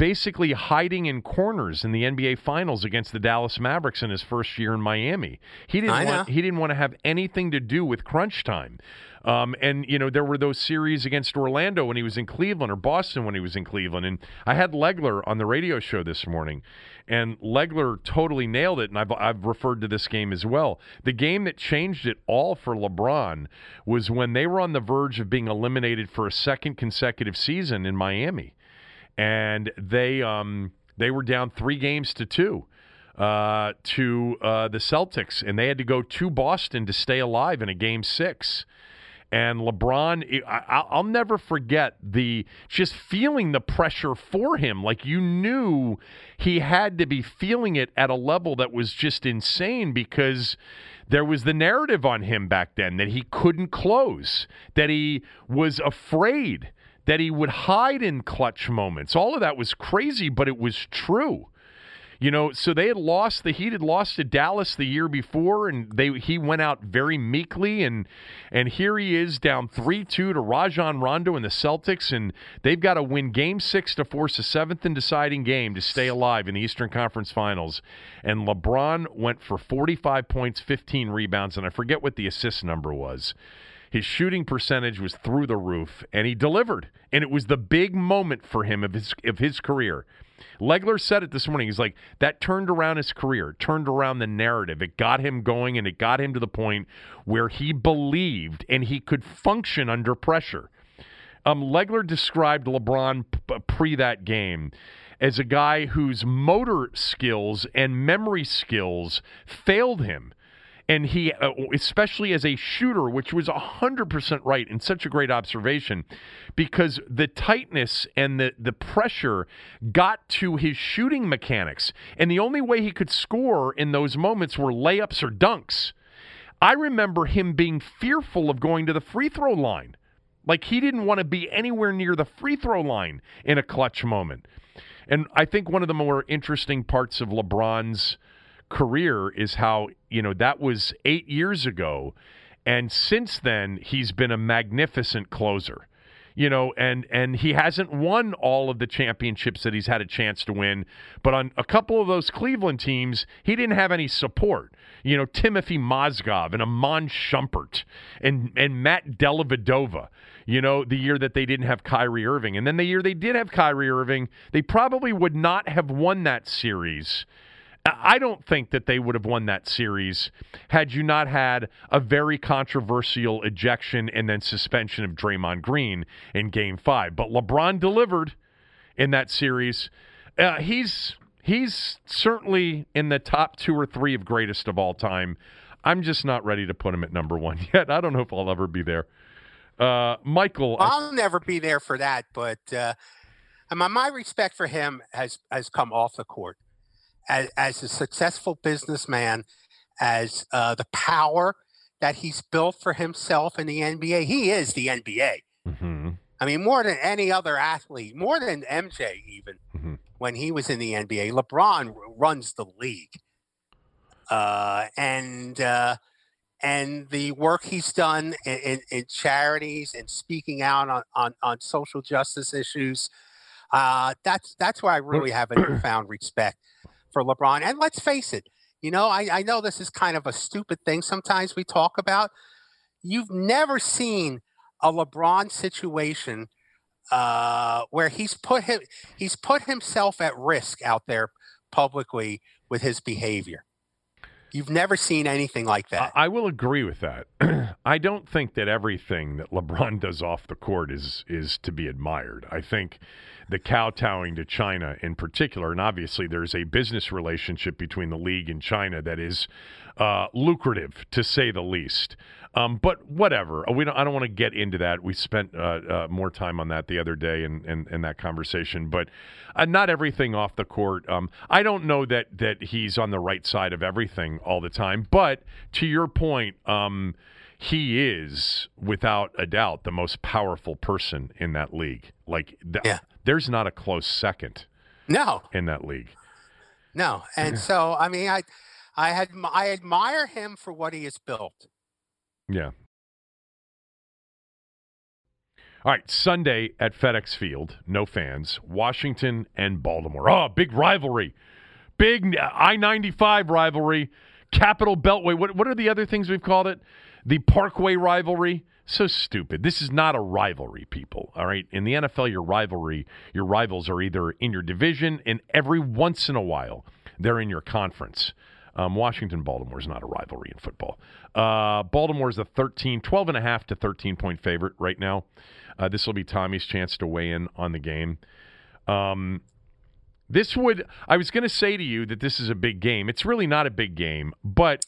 basically hiding in corners in the NBA Finals against the Dallas Mavericks in his first year in Miami. He didn't want, he didn't want to have anything to do with crunch time. Um, and you know there were those series against Orlando when he was in Cleveland or Boston when he was in Cleveland. And I had Legler on the radio show this morning, and Legler totally nailed it. And I've I've referred to this game as well. The game that changed it all for LeBron was when they were on the verge of being eliminated for a second consecutive season in Miami and they um, they were down three games to two uh, to uh, the Celtics, and they had to go to Boston to stay alive in a game six. And LeBron, I, I'll never forget the just feeling the pressure for him. Like you knew he had to be feeling it at a level that was just insane because there was the narrative on him back then that he couldn't close, that he was afraid that he would hide in clutch moments. All of that was crazy, but it was true. You know, so they had lost the Heat had lost to Dallas the year before, and they he went out very meekly, and and here he is down three two to Rajon Rondo and the Celtics, and they've got to win Game Six to force a seventh and deciding game to stay alive in the Eastern Conference Finals. And LeBron went for forty five points, fifteen rebounds, and I forget what the assist number was. His shooting percentage was through the roof, and he delivered. And it was the big moment for him of his of his career. Legler said it this morning. He's like, that turned around his career, turned around the narrative. It got him going, and it got him to the point where he believed and he could function under pressure. Um, Legler described LeBron pre that game as a guy whose motor skills and memory skills failed him and he uh, especially as a shooter which was 100% right and such a great observation because the tightness and the, the pressure got to his shooting mechanics. And the only way he could score in those moments were layups or dunks. I remember him being fearful of going to the free throw line. Like he didn't want to be anywhere near the free throw line in a clutch moment. And i think one of the more interesting parts of lebron's career is how you know that was eight years ago and since then he's been a magnificent closer you know, and and he hasn't won all of the championships that he's had a chance to win. But on a couple of those Cleveland teams, he didn't have any support. You know, Timothy Mozgov and Iman Shumpert and and Matt Dellavedova. You know, the year that they didn't have Kyrie Irving, and then the year they did have Kyrie Irving, they probably would not have won that series I don't think that they would have won that series had you not had a very controversial ejection and then suspension of Draymond Green in Game Five. But LeBron delivered in that series. Uh, he's he's certainly in the top two or three of greatest of all time. I'm just not ready to put him at number one (laughs) yet. I don't know if I'll ever be there. Uh, Michael, I'll I, never be there for that, but uh, my, my respect for him has has come off the court as, as a successful businessman, as uh, the power that he's built for himself in the NBA. He is the NBA. Mm-hmm. I mean, more than any other athlete, more than MJ, even mm-hmm. when he was in the NBA. LeBron runs the league, uh, and uh, and the work he's done in, in, in, charities and speaking out on, on, on social justice issues. Uh, that's that's where I really (clears throat) have a newfound respect for LeBron. And let's face it, you know, I, I know this is kind of a stupid thing sometimes we talk about. You've never seen a LeBron situation uh, where he's put him he's put himself at risk out there publicly with his behavior. You've never seen anything like that. I will agree with that. (clears throat) I don't think that everything that LeBron (laughs) does off the court is is to be admired. I think the kowtowing to China in particular. And obviously, there's a business relationship between the league and China that is uh, lucrative, to say the least. Um, but whatever, we don't. I don't want to get into that. We spent uh, uh, more time on that the other day in, in, in that conversation. But uh, not everything off the court. Um, I don't know that that he's on the right side of everything all the time. But to your point. Um, he is without a doubt the most powerful person in that league. Like, th- yeah. There's not a close second. No, in that league. No, and so I mean, I, I had I admire him for what he has built. Yeah. All right, Sunday at FedEx Field, no fans. Washington and Baltimore. Oh, big rivalry. Big I 95 rivalry. Capital Beltway. What, what are the other things we've called it? The Parkway rivalry, so stupid. This is not a rivalry, people. All right. In the NFL, your rivalry, your rivals are either in your division, and every once in a while, they're in your conference. Um, Washington Baltimore is not a rivalry in football. Uh, Baltimore is a 13, 12 and a half to 13 point favorite right now. Uh, this will be Tommy's chance to weigh in on the game. Um, this would, I was going to say to you that this is a big game. It's really not a big game, but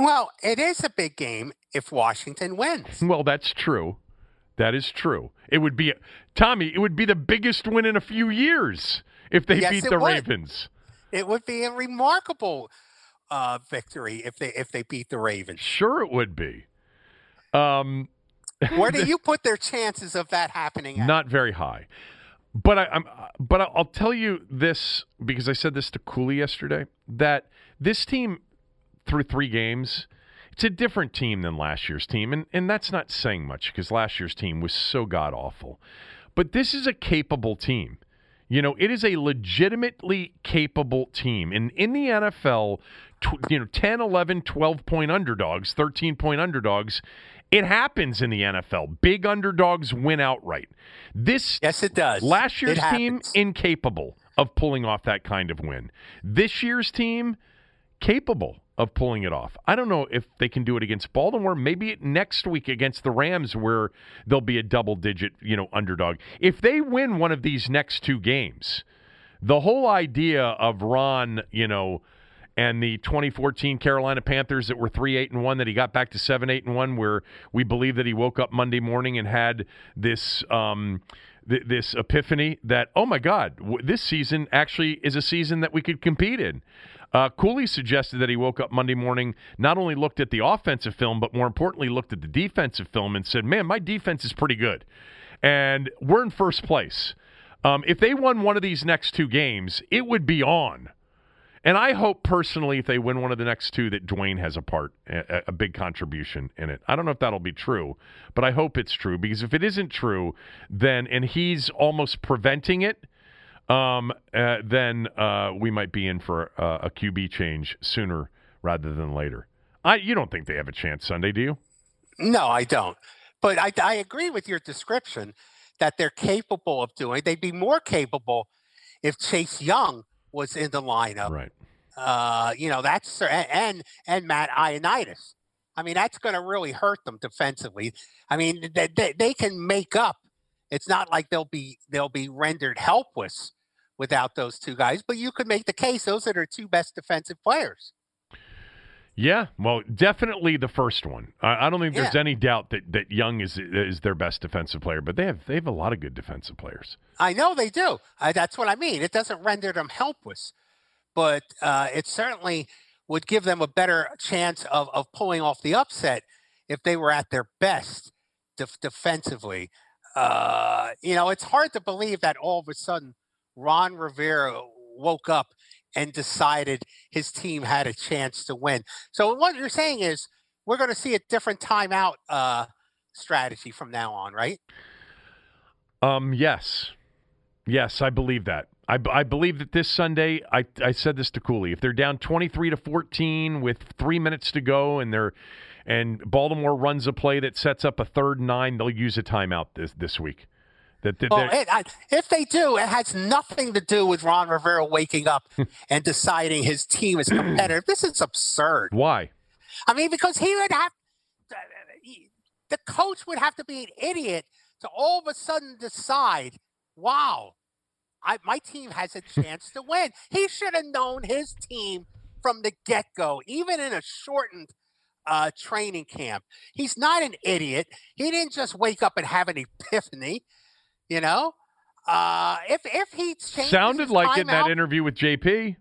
well, it is a big game if Washington wins. (laughs) Well, that's true. That is true. It would be Tommy. It would be the biggest win in a few years if they yes, beat the would. Ravens. It would be a remarkable uh, victory if they if they beat the Ravens. Sure, it would be. Um, (laughs) Where do you put their chances of that happening? At? Not very high. But I, am but I'll tell you this because I said this to Cooley yesterday that this team through three games, it's a different team than last year's team. And, and that's not saying much because last year's team was so god awful. But this is a capable team. You know, it is a legitimately capable team. And in the NFL, tw- you know, 10, 11, 12 point underdogs, 13 point underdogs, it happens in the NFL. Big underdogs win outright. This Yes, it does. Last year's team incapable of pulling off that kind of win. This year's team capable of pulling it off. I don't know if they can do it against Baltimore. Maybe next week against the Rams, where they'll be a double digit, you know, underdog. If they win one of these next two games, the whole idea of Ron, you know, and the 2014 Carolina Panthers that were 3 8 and 1 that he got back to 7 8 and 1 where we believe that he woke up Monday morning and had this um, th- this epiphany that oh my god this season actually is a season that we could compete in uh, Cooley suggested that he woke up Monday morning, not only looked at the offensive film, but more importantly, looked at the defensive film and said, Man, my defense is pretty good. And we're in first place. Um, if they won one of these next two games, it would be on. And I hope personally, if they win one of the next two, that Dwayne has a part, a, a, big contribution in it. I don't know if that'll be true, but I hope it's true because if it isn't true, then and he's almost preventing it, um, uh, then uh, we might be in for uh, a QB change sooner rather than later. I you don't think they have a chance Sunday, do you? No, I don't. But I, I agree with your description that they're capable of doing. They'd be more capable if Chase Young was in the lineup. Right. Uh, you know, that's and and Matt Ioannidis. I mean, that's going to really hurt them defensively. I mean, they, they, they, can make up. It's not like they'll be they'll be rendered helpless without those two guys, but you could make the case those are their two best defensive players. Yeah, well, definitely the first one. I, I don't think there's yeah. any doubt that, that Young is is their best defensive player, but they have they have a lot of good defensive players. I know they do. I, that's what I mean. It doesn't render them helpless, but uh, it certainly would give them a better chance of, of pulling off the upset if they were at their best def- defensively. Uh, you know, it's hard to believe that all of a sudden Ron Rivera woke up and decided his team had a chance to win. So what you're saying is we're going to see a different timeout uh, strategy from now on, right? Um. Yes. Yes, I believe that. I, I believe that this Sunday, I, I said this to Cooley. If they're down 23 to 14 with three minutes to go and they're and Baltimore runs a play that sets up a third nine, they'll use a timeout this, this week. That, that well, it, I, if they do, it has nothing to do with Ron Rivera waking up (laughs) and deciding his team is competitive. this is absurd. Why? I mean, because he would have the coach would have to be an idiot to all of a sudden decide, "Wow, I, my team has a (laughs) chance to win." He should have known his team from the get go, even in a shortened uh, training camp. He's not an idiot. He didn't just wake up and have an epiphany. You know, uh, if if he sounded like in that interview with JP.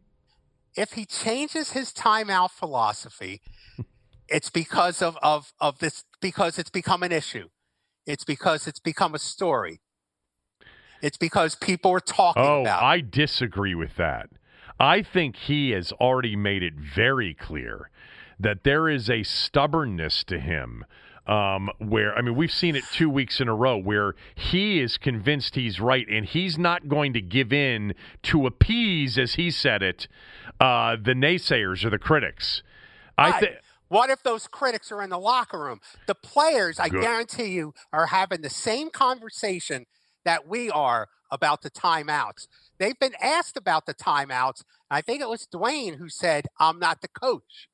If he changes his timeout philosophy, (laughs) it's because of, of of this because it's become an issue. It's because it's become a story. It's because people are talking about oh. I disagree with that. I think he has already made it very clear that there is a stubbornness to him um, where I mean we've seen it two weeks in a row where he is convinced he's right and he's not going to give in to appease, as he said it, uh, the naysayers or the critics. I think. What if those critics are in the locker room? The players, I Good. guarantee you, are having the same conversation that we are about the timeouts. They've been asked about the timeouts. I think it was Dwayne who said, I'm not the coach.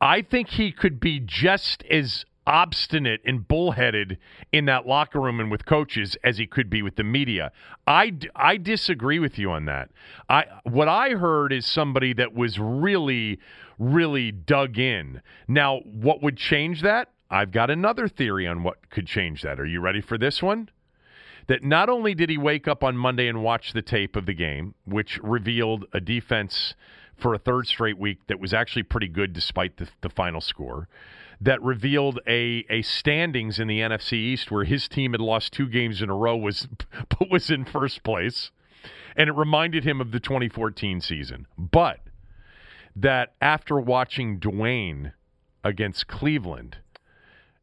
I think he could be just as obstinate and bullheaded in that locker room and with coaches as he could be with the media. I, I disagree with you on that. I what I heard is somebody that was really really dug in. Now, what would change that? I've got another theory on what could change that. Are you ready for this one? That not only did he wake up on Monday and watch the tape of the game, which revealed a defense for a third straight week that was actually pretty good despite the, the final score that revealed a a standings in the NFC East where his team had lost two games in a row was (laughs) but was in first place, and it reminded him of the 2014 season. But that after watching Dwayne against Cleveland,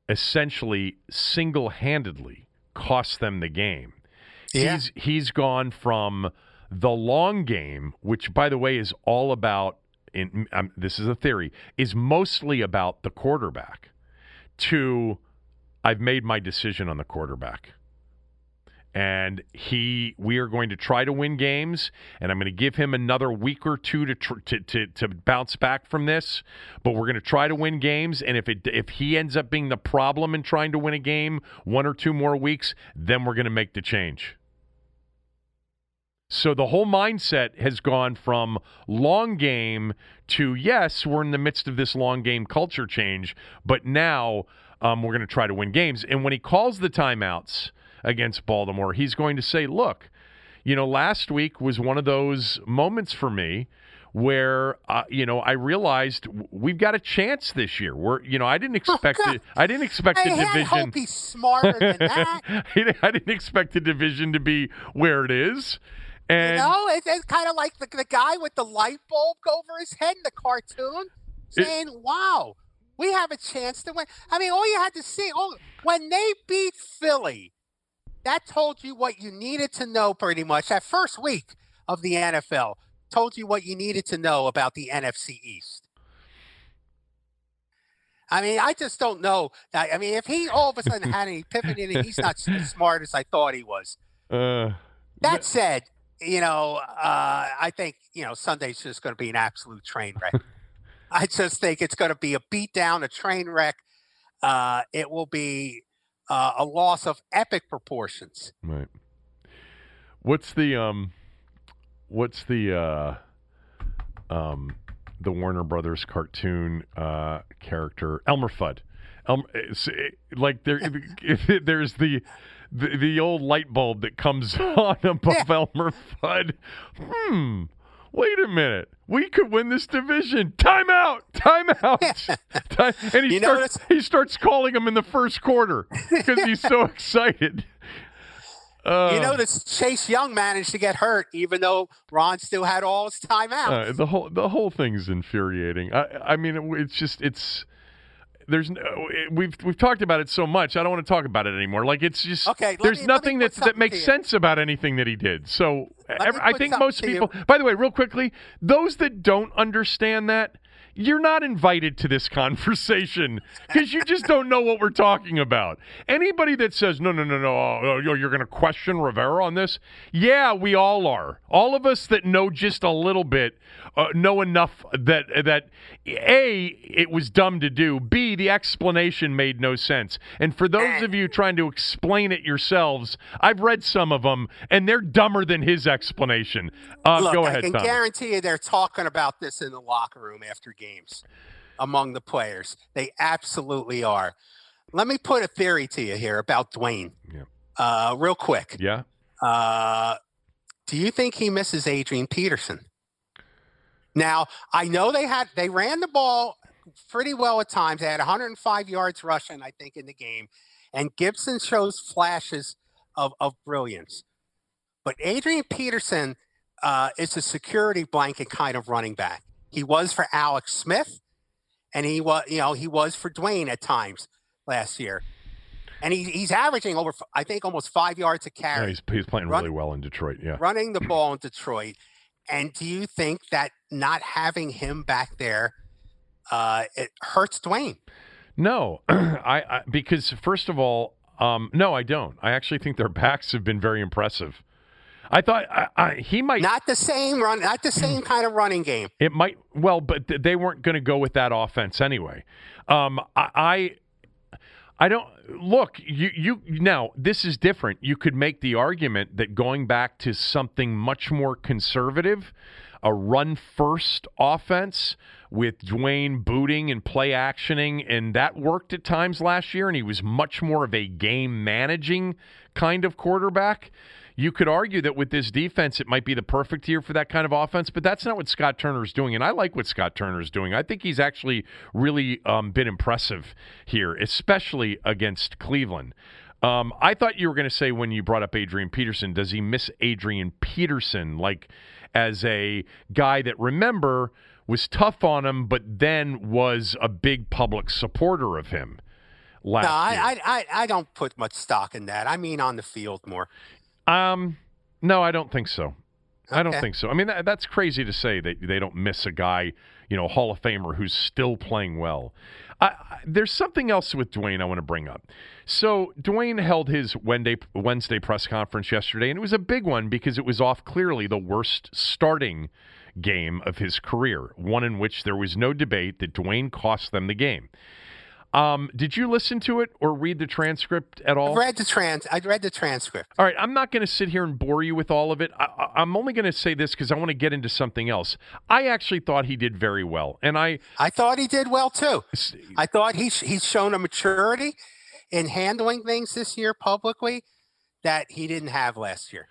essentially single handedly cost them the game. Yeah. He's he's gone from the long game, which by the way is all about in, um, this is a theory, is mostly about the quarterback. To, I've made my decision on the quarterback. And he, we are going to try to win games, and I'm going to give him another week or two to tr- to, to to bounce back from this. But we're going to try to win games, and if it if he ends up being the problem in trying to win a game, one or two more weeks, then we're going to make the change. So the whole mindset has gone from long game to yes, we're in the midst of this long game culture change, but now um, we're going to try to win games. And when he calls the timeouts against Baltimore, he's going to say, look, you know, last week was one of those moments for me where uh, you know I realized we've got a chance this year. We're you know I didn't (laughs) expect oh, it. I didn't expect I the division. Hope he's smarter than that. (laughs) I didn't expect the division to be where it is. And you know, it, it's kind of like the, the guy with the light bulb over his head in the cartoon, It- saying, "Wow, we have a chance to win." I mean, all you had to see, oh, when they beat Philly, that told you what you needed to know. Pretty much that first week of the NFL told you what you needed to know about the NFC East. I mean, I just don't know. I mean, if he all of a sudden had an (laughs) epiphany and he's not as smart as I thought he was. uh, That said, you know, uh, I think you know Sunday's just going to be an absolute train wreck. (laughs) I just think it's going to be a beatdown, a train wreck. Uh, it will be uh, a loss of epic proportions. Right. What's the um what's the uh um the Warner Brothers cartoon uh character Elmer Fudd. Elmer it- like there (laughs) if there's the, the the old light bulb that comes (laughs) (laughs) on above Elmer Fudd. Hmm. Wait a minute. We could win this division. Timeout. Timeout. (laughs) Time and he You starts he starts calling him in the first quarter because he's so excited. Uh, you notice Chase Young managed to get hurt, even though Ron still had all his time out. Uh, the whole the whole thing's infuriating. I I mean, it, it's just it's there's no, we've we've talked about it so much. I don't want to talk about it anymore. Like it's just Okay, there's me- nothing put that's that makes sense about anything that he did. So me ev- I think most people. By the way, real quickly, those that don't understand that. You're not invited to this (laughs) conversation because you just don't know what we're talking about. Anybody that says, no, no, no, no, oh, you're- you're going to question Rivera on this, yeah, we all are. All of us that know just a little bit uh, know enough that that a it was dumb to do. B the explanation made no sense. And for those of you trying to explain it yourselves, I've read some of them, and they're dumber than his explanation. Uh, Look, go I can Tom. guarantee you they're talking about this in the locker room after games among the players. They absolutely are. Let me put a theory to you here about Dwayne, Yeah. uh, real quick. yeah. Uh, do you think he misses Adrian Peterson? Now, I know they had they ran the ball pretty well at times. They had 105 yards rushing, I think, in the game, and Gibson shows flashes of, of brilliance. But Adrian Peterson uh, is a security blanket kind of running back. He was for Alex Smith, and he was, you know, he was for Dwayne at times last year. And he, he's averaging over, I think, almost five yards a Yeah, carry he's, he's playing Run- really well in Detroit. Yeah. running the ball in Detroit. And do you think that not having him back there uh, it hurts Dwayne? No, (clears throat) I, I because first of all, um, no, I don't. I actually think their (laughs) backs have been very impressive. I thought I, I, he might. Not the same run, not the same (clears throat) kind of running game. It might well, but they weren't going to go with that offense anyway. Um, I, I I don't look you you now this is different. You could make the argument that going back to something much more conservative, a run first offense with Dwayne booting and play actioning, and that worked at times last year, and he was much more of a game managing kind of quarterback. You could argue that with this defense, it might be the perfect year for that kind of offense, but that's not what Scott Turner's doing. And I like what Scott Turner's doing. I think he's actually really um, been impressive here, especially against Cleveland. Um, I thought you were going to say when you brought up Adrian Peterson, does he miss Adrian Peterson like as a guy that remember was tough on him, but then was a big public supporter of him No, I, I, I don't put much stock in that. I mean, on the field more. Um, no, I don't think so. I don't think so. I mean, that, that's crazy to say that they don't miss a guy, you know, Hall of Famer who's still playing well. I, I, there's something else with Dwayne I want to bring up. So Dwayne held his Wednesday Wednesday press conference yesterday, and it was a big one because it was off clearly the worst starting game of his career, one in which there was no debate that Dwayne cost them the game. Um, did you listen to it or read the transcript at all? I read the trans. I read the transcript. All right, I'm not going to sit here and bore you with all of it. I, I'm only going to say this because I want to get into something else. I actually thought he did very well, and I I thought he did well too. I thought he's he's shown a maturity in handling things this year publicly that he didn't have last year,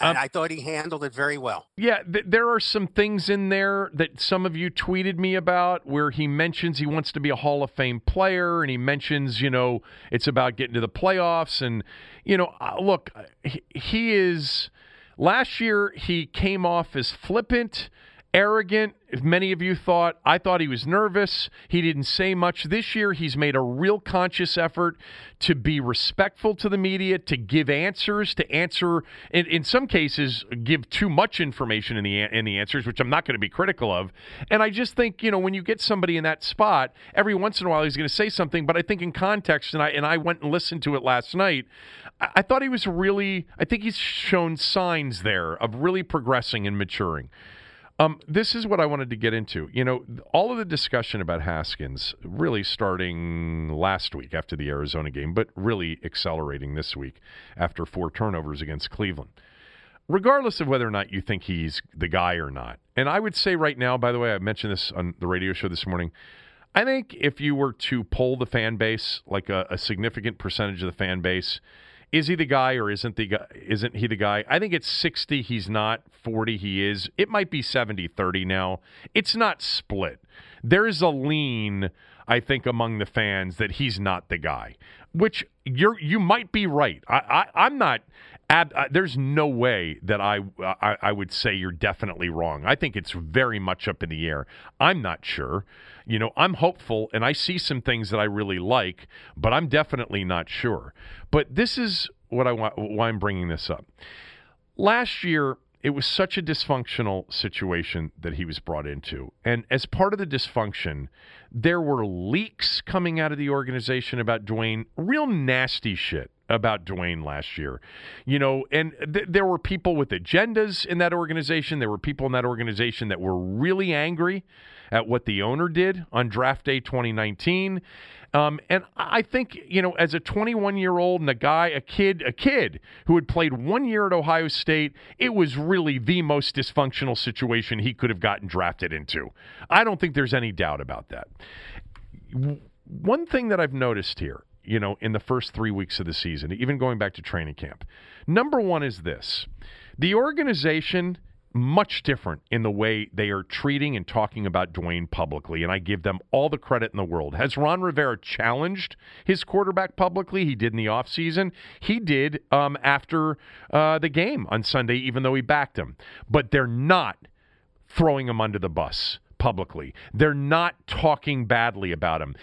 Um, I thought he handled it very well. yeah, th- there are some things in there that some of you tweeted me about where he mentions he wants to be a Hall of Fame player, and he mentions you know it's about getting to the playoffs, and you know uh, look, he, he is. Last year, he came off as flippant arrogant. Many of you thought, I thought he was nervous. He didn't say much. This year, he's made a real conscious effort to be respectful to the media, to give answers, to answer, in, in some cases, give too much information in the in the answers, which I'm not going to be critical of. And I just think, you know, when you get somebody in that spot, every once in a while he's going to say something. But I think in context, and I and I went and listened to it last night. I, I thought he was really. I think he's shown signs there of really progressing and maturing. Um, this is what I wanted to get into. You know, all of the discussion about Haskins really starting last week after the Arizona game, but really accelerating this week after four turnovers against Cleveland. Regardless of whether or not you think he's the guy or not. And I would say right now, by the way, I mentioned this on the radio show this morning. I think if you were to poll the fan base, like a, a significant percentage of the fan base, is he the guy or isn't the guy isn't he the guy? I think it's 60 he's not. 40 he is. It might be 70 30 now. It's not split. There's a lean i think among the fans that he's not the guy which you're you might be right. I, I am not ab, uh, there's no way that I, I i would say you're definitely wrong i think it's very much up in the air i'm not sure you know, I'm hopeful and I see some things that I really like, but I'm definitely not sure. But this is what I want why I'm bringing this up. Last year, it was such a dysfunctional situation that he was brought into. And as part of the dysfunction, there were leaks coming out of the organization about Dwayne, real nasty shit about Dwayne last year. You know, and th- there were people with agendas in that organization. There were people in that organization that were really angry at what the owner did on draft day 2019. Um, and I think, you know, as a 21 year old and a guy, a kid, a kid who had played one year at Ohio State, it was really the most dysfunctional situation he could have gotten drafted into. I don't think there's any doubt about that. One thing that I've noticed here, you know, in the first three weeks of the season, even going back to training camp, number one is this the organization much different in the way they are treating and talking about Dwayne publicly, and I give them all the credit in the world. Has Ron Rivera challenged his quarterback publicly? He did in the offseason. He did um, after uh, the game on Sunday, even though he backed him. But they're not throwing him under the bus publicly. They're not talking badly about him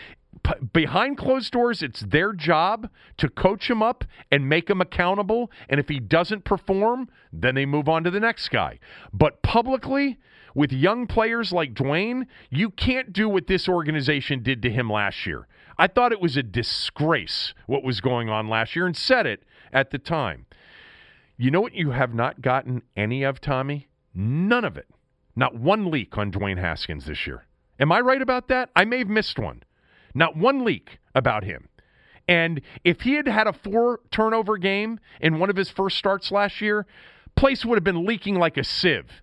behind closed doors, it's their job to coach him up and make him accountable. And if he doesn't perform, then they move on to the next guy. But publicly, with young players like Dwayne, you can't do what this organization did to him last year. I thought it was a disgrace what was going on last year and said it at the time. You know what you have not gotten any of, Tommy? None of it. Not one leak on Dwayne Haskins this year. Am I right about that? I may have missed one. Not one leak about him. And if he had had a four turnover game in one of his first starts last year, place would have been leaking like a sieve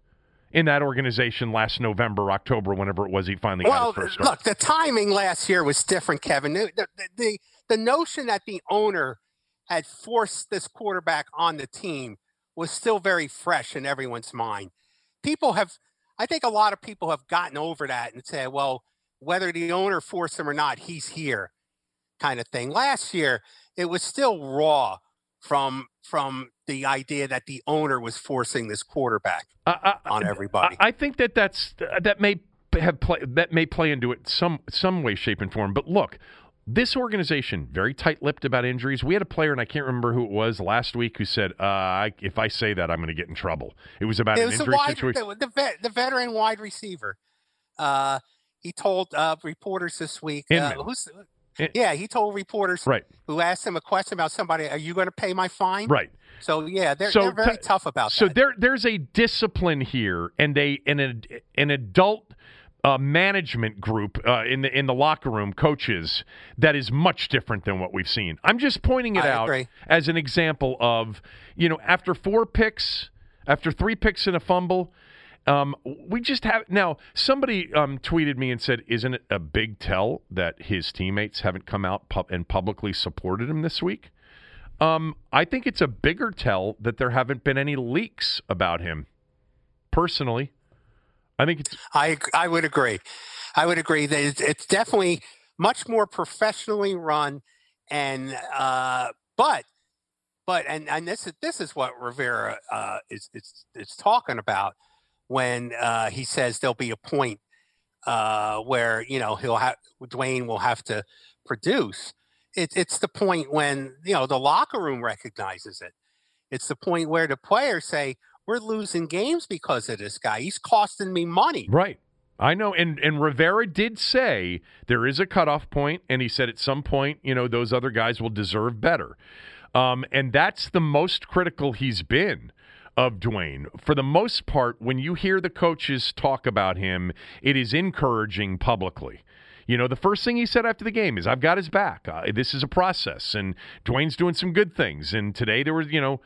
in that organization last November, October, whenever it was he finally well, got his first start. Look, the timing last year was different, Kevin. The, the, the, the notion that the owner had forced this quarterback on the team was still very fresh in everyone's mind. People have, I think a lot of people have gotten over that and said, well, whether the owner forced him or not, he's here, kind of thing. Last year, it was still raw from from the idea that the owner was forcing this quarterback uh, on everybody. I, I think that that's that may have play, that may play into it some some way, shape, and form. But look, this organization very tight-lipped about injuries. We had a player, and I can't remember who it was last week, who said, uh, "If I say that, I'm going to get in trouble." It was about it was an injury wide, situation. The, the, vet, the, veteran wide receiver. Uh, he told uh, reporters this week. Uh, who's, yeah, he told reporters right. who asked him a question about somebody, "Are you going to pay my fine?" Right. So yeah, they're, so, they're very t- tough about so that. So there there's a discipline here and a an an adult uh, management group uh, in the in the locker room, coaches that is much different than what we've seen. I'm just pointing it I out agree. as an example of you know after four picks, after three picks and a fumble, um, we just have now. Somebody um, tweeted me and said, "Isn't it a big tell that his teammates haven't come out and publicly supported him this week?" Um, I think it's a bigger tell that there haven't been any leaks about him. Personally, I think it's. I I would agree. I would agree that it's, it's definitely much more professionally run, and uh, but but and and this is this is what Rivera uh, is is is talking about when uh, he says there'll be a point uh, where you know he'll have Dwayne will have to produce. It, it's the point when you know the locker room recognizes it. It's the point where the players say, "We're losing games because of this guy. He's costing me money." Right. I know, and and Rivera did say there is a cutoff point, and he said at some point, you know, those other guys will deserve better, um, and that's the most critical he's been of Dwayne. For the most part, when you hear the coaches talk about him, it is encouraging publicly. You know, the first thing he said after the game is, "I've got his back. Uh, this is a process, and Dwayne's doing some good things." And today there was, you know,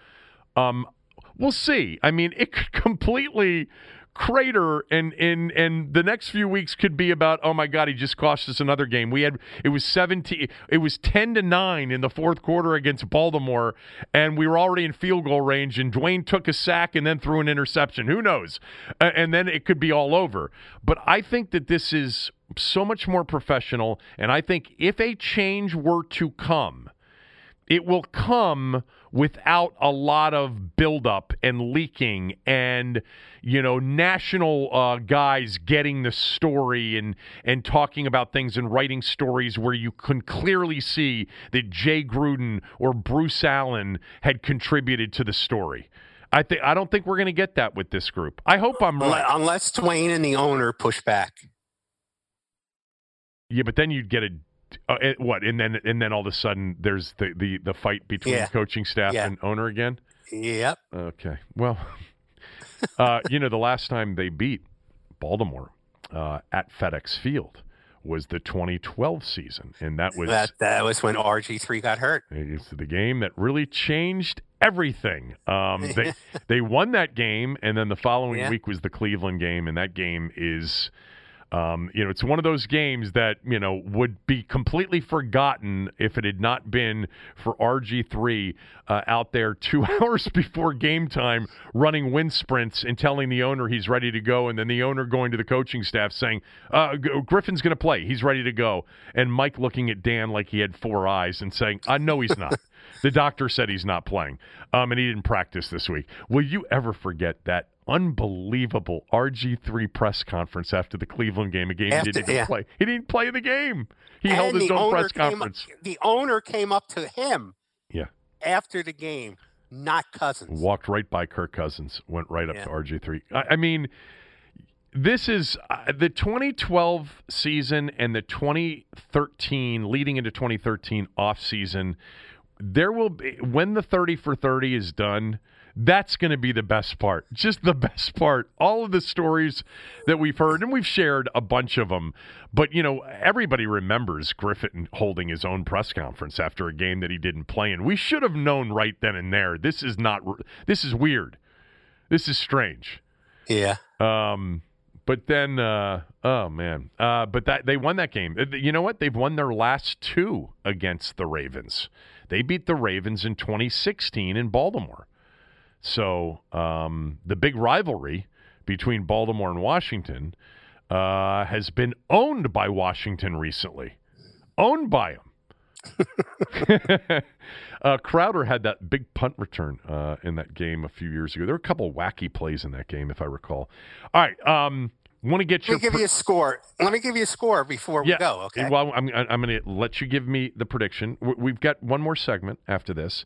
um, we'll see. I mean, it could (laughs) completely crater and and and the next few weeks could be about oh my god he just cost us another game. We had it was 17 it was 10 to 9 in the fourth quarter against Baltimore and we were already in field goal range and Dwayne took a sack and then threw an interception. Who knows? Uh, and then it could be all over. But I think that this is so much more professional and I think if a change were to come it will come without a lot of buildup and leaking and you know national uh, guys getting the story and and talking about things and writing stories where you can clearly see that Jay Gruden or Bruce Allen had contributed to the story. I think I don't think we're going to get that with this group. I hope I'm right. Unless Dwayne and the owner push back. Yeah, but then you'd get a uh, what? And then and then all of a sudden there's the the, the fight between yeah. coaching staff yeah. and owner again. Yep. Okay. Well, (laughs) uh, you know, the last time they beat Baltimore uh, at FedEx Field was the 2012 season, and that was that, that was when RG three got hurt. It's the game that really changed everything. Um, they (laughs) they won that game, and then the following yeah. week was the Cleveland game, and that game is um, you know, it's one of those games that, you know, would be completely forgotten if it had not been for RG3 uh, out there two (laughs) hours before game time running wind sprints and telling the owner he's ready to go. And then the owner going to the coaching staff saying, uh, Griffin's going to play. He's ready to go. And Mike looking at Dan like he had four eyes and saying, I know he's not. (laughs) the doctor said he's not playing. Um, and he didn't practice this week. Will you ever forget that unbelievable RG3 press conference after the Cleveland game, a game after, he didn't yeah. play. He didn't play the game. He and held his own press conference. Up, the owner came up to him yeah. after the game, not Cousins. Walked right by Kirk Cousins, went right up yeah. to RG3. I, I mean, this is uh, the 2012 season and the 2013 leading into 2013 off season. There will be when the 30 for 30 is done – that's going to be the best part. Just the (laughs) best part. All of the stories that we've heard, and we've shared a bunch of them. But, you know, everybody remembers Griffin holding his own press conference after a game that he didn't play in. We should have known right then and there. This is not, this is weird. This is strange. Yeah. Um, but then, uh, oh man, uh, but that they won that game. You know what? They've won their last two against the Ravens. They beat the Ravens in 2016 in Baltimore. So um, the big rivalry between Baltimore and Washington uh, has been owned by Washington recently. Owned by them. (laughs) uh, Crowder had that big punt return uh, in that game a few years ago. There were a couple wacky plays in that game, if I recall. All right. Um, want to get your. Let me give you a score. Let me give you a score before we go. Okay. Well, I'm, I'm going to let you give me the prediction. We've got one more segment after this.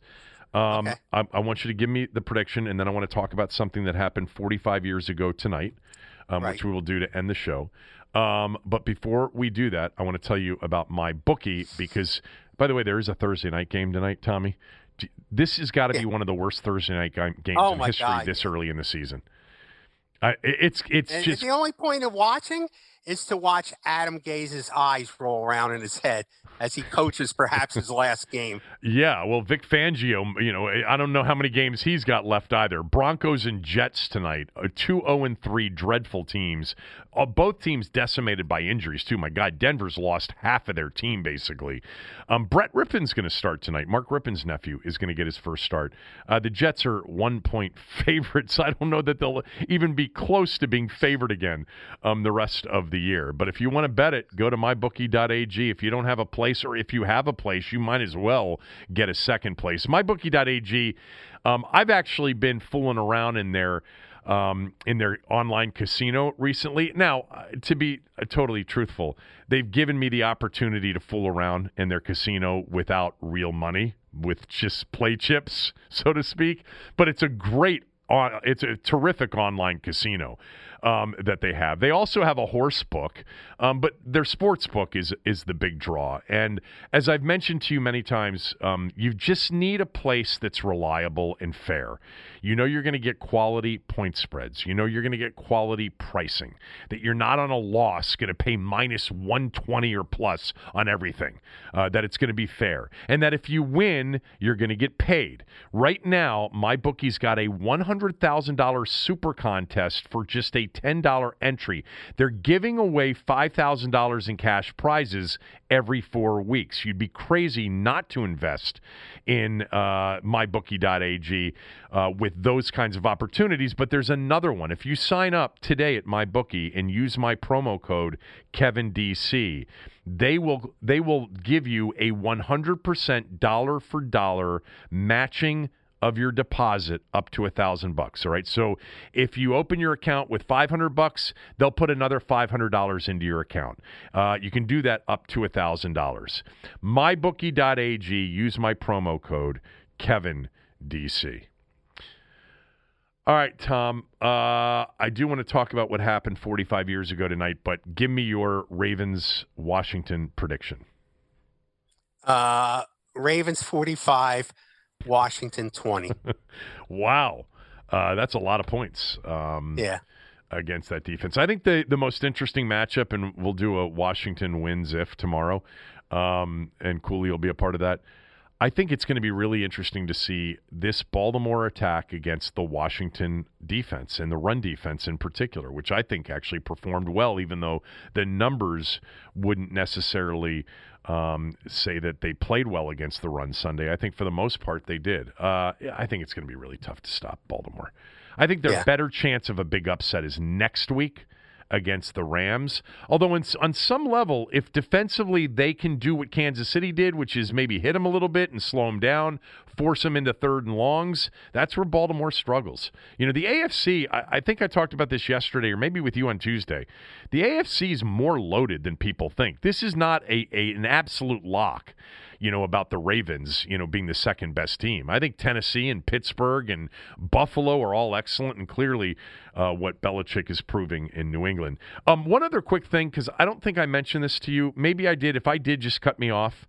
Um, okay. I, I, want you to give me the prediction, and then I want to talk about something that happened 45 years ago tonight, um, right. which we will do to end the show. Um, but before we do that, I want to tell you about my bookie because, by the way, there is a Thursday night game tonight, Tommy. This has got to yeah. be one of the worst Thursday night games oh in history God. this early in the season. I, it's it's and just the only point of watching is to watch Adam Gase's eyes roll around in his head as he coaches perhaps his last game. Yeah, well, Vic Fangio, you know, I don't know how many games he's got left either. Broncos and Jets tonight, uh, two zero oh and three dreadful teams. Uh, both teams decimated by injuries too. My God, Denver's lost half of their team basically. Um, Brett Rypien's going to start tonight. Mark Rypien's nephew is going to get his first start. Uh, the Jets are one point (laughs) favorites. I don't know that they'll even be close to being favored again um, the rest of the year. But if you want to bet it, go to mybookie.ag. If you don't have a place, or if you have a place, you might as well get a second place. MyBookie.ag, um, I've actually been fooling around in there um, in their online casino recently. Now, uh, to be uh, totally truthful, they've given me the opportunity to fool around in their casino without real money, with just play chips, (laughs) so to speak. But it's a great, uh, it's a terrific online casino um, that they have. They also have a horse book, um, but their sports book is is the big draw. And as I've mentioned to you many times, um, you just need a place that's reliable and fair. You know you're going to get quality point spreads. You know you're going to get quality pricing. That you're not on a loss going to pay minus 120 or plus on everything. Uh, that it's going to be fair, and that if you win, you're going to get paid. Right now, my bookie's got a $100,000 super contest for just a $10 entry. They're giving away $5,000 in cash prizes every four weeks. You'd be crazy not to invest in uh, mybookie.ag uh, with those kinds of opportunities. But there's another one. If you sign up today at mybookie and use my promo code KevinDC, they will they will give you a 100% dollar for dollar matching of your deposit up to a thousand bucks. All right. So if you open your account with 500 bucks, they'll put another $500 into your account. Uh, you can do that up to a thousand dollars. MyBookie.ag. Use my promo code Kevin DC. All right, Tom. Uh, I do want to talk about what happened 45 years ago tonight, but give me your Ravens Washington prediction. Uh, Ravens 45, Washington 20. (laughs) wow. Uh, that's a lot of points. Um, yeah. Against that defense. I think the, the most interesting matchup, and we'll do a Washington wins if tomorrow, um, and Cooley will be a part of that. I think it's going to be really interesting to see this Baltimore attack against the Washington defense and the run defense in particular, which I think actually performed well, even though the numbers wouldn't necessarily um, say that they played well against the run Sunday. I think for the most part they did. Uh, I think it's going to be really tough to stop Baltimore. I think their yeah. better chance of a big upset is next week against the Rams. Although, in, on some level, if defensively they can do what Kansas City did, which is maybe hit them a little bit and slow them down, force them into third and longs, that's where Baltimore struggles. You know, the AFC, I, I think I talked about this yesterday or maybe with you on Tuesday. The AFC is more loaded than people think. This is not a, a an absolute lock you know, about the Ravens, you know, being the second best team. I think Tennessee and Pittsburgh and Buffalo are all excellent, and clearly uh, what Belichick is proving in New England. Um, one other quick thing, because I don't think I mentioned this to you. Maybe I did. If I did, just cut me off.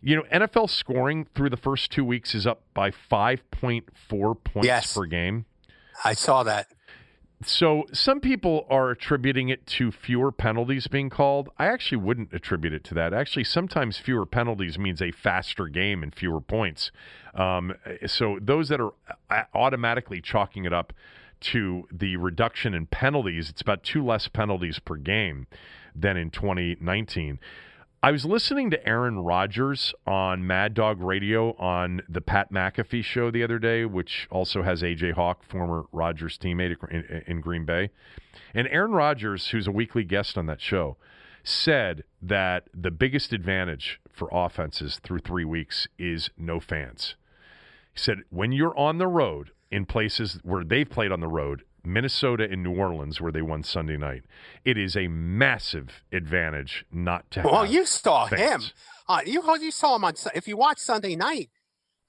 You know, NFL scoring through the first two weeks is up by 5.4 points yes. per game. I saw that. So some people are attributing it to fewer penalties being called. I actually wouldn't attribute it to that. Actually, sometimes fewer penalties means a faster game and fewer points. Um, so those that are uh, automatically chalking it up to the reduction in penalties, it's about two less penalties per game than in 2019. I was listening to Aaron Rodgers on Mad Dog Radio on the Pat McAfee show the other day, which also has AJ Hawk, former Rodgers teammate in, in Green Bay. And Aaron Rodgers, who's a weekly guest on that show, said that the biggest advantage for offenses through three weeks is no fans. He said, when you're on the road in places where they've played on the road, Minnesota and New Orleans, where they won Sunday night. It is a massive advantage not to. Well, you saw fans. him. Uh, you you saw him on. If you watch Sunday night,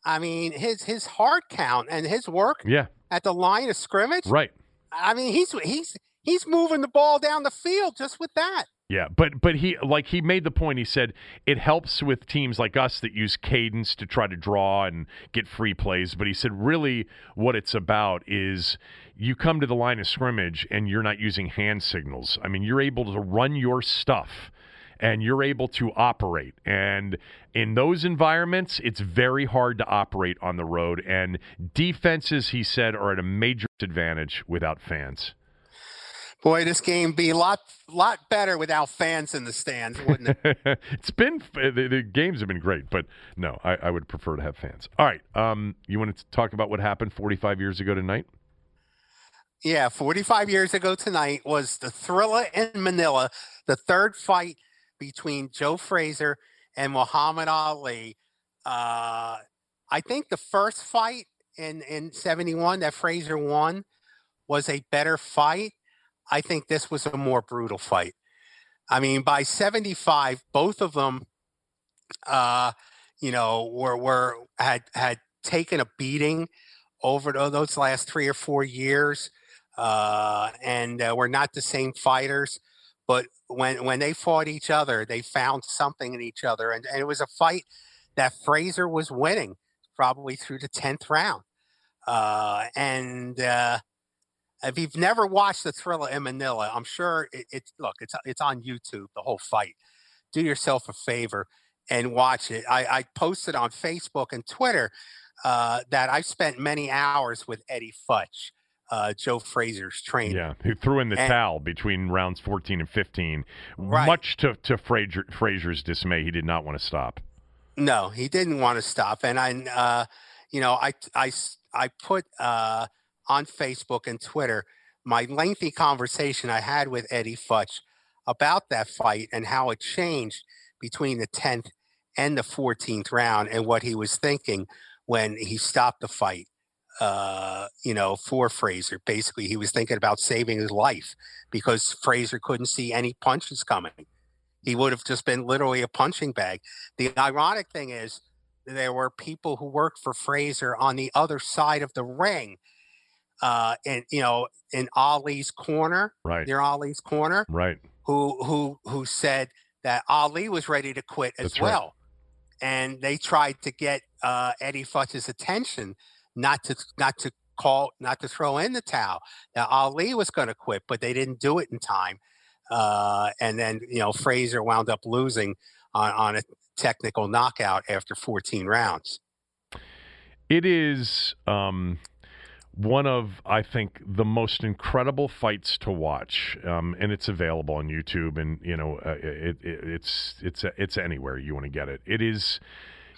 I mean his his hard count and his work. Yeah. At the line of scrimmage. Right. I mean he's he's he's moving the ball down the field just with that. Yeah, but but he like he made the point. He said it helps with teams like us that use cadence to try to draw and get free plays. But he said really what it's about is you come to the line of scrimmage and you're not using hand signals. I mean, you're able to run your stuff and you're able to operate. And in those environments, it's very hard to operate on the road. And defenses, he said, are at a major advantage without fans. Boy, this game be a lot lot better without fans in the stands, wouldn't it? (laughs) it's been the, the, games have been great, but no, I, I would prefer to have fans. All right, um, you want to talk about what happened 45 years ago tonight? Yeah, 45 years ago tonight was the Thrilla in Manila, the third fight between Joe Frazier and Muhammad Ali. Uh, I think the first fight in in '71 that Fraser won was a better fight. I think this was a more brutal fight. I mean, by '75, both of them, uh, you know, were were had had taken a beating over those last three or four years, uh, and uh, were not the same fighters. But when when they fought each other, they found something in each other, and, and it was a fight that Frazier was winning probably through the tenth round. Uh, and uh, if you've never watched the Thrilla in Manila, I'm sure it, it, look it's it's on YouTube the whole fight. Do yourself a favor and watch it. I, I posted on Facebook and Twitter uh, that I've spent many hours with Eddie Futch uh, Joe Frazier's trainer. Yeah, who threw in the and, towel between rounds 14 and 15. Right. Much to, to Frazier, Frazier's dismay, he did not want to stop. No, he didn't want to stop. And I, uh, you know, I, I, I put uh, on Facebook and Twitter my lengthy conversation I had with Eddie Futch about that fight and how it changed between the 10th and the 14th round and what he was thinking when he stopped the fight uh, you know, for Frazier. Basically, he was thinking about saving his life because Frazier couldn't see any punches coming. He would have just been literally a punching bag. The ironic thing is, there were people who worked for Frazier on the other side of the ring, uh, and you know, in Ali's corner, right near Ali's corner, right, who who who said that Ali was ready to quit as That's well, right. and they tried to get uh, Eddie Futch's attention not to not to call not to throw in the towel. Now Ali was going to quit, but they didn't do it in time, uh, and then you know Frazier wound up losing on, on a technical knockout after 14 rounds. It is um, one of I think the most incredible fights to watch, um, and it's available on YouTube, and you know uh, it, it, it's it's it's anywhere you want to get it. It is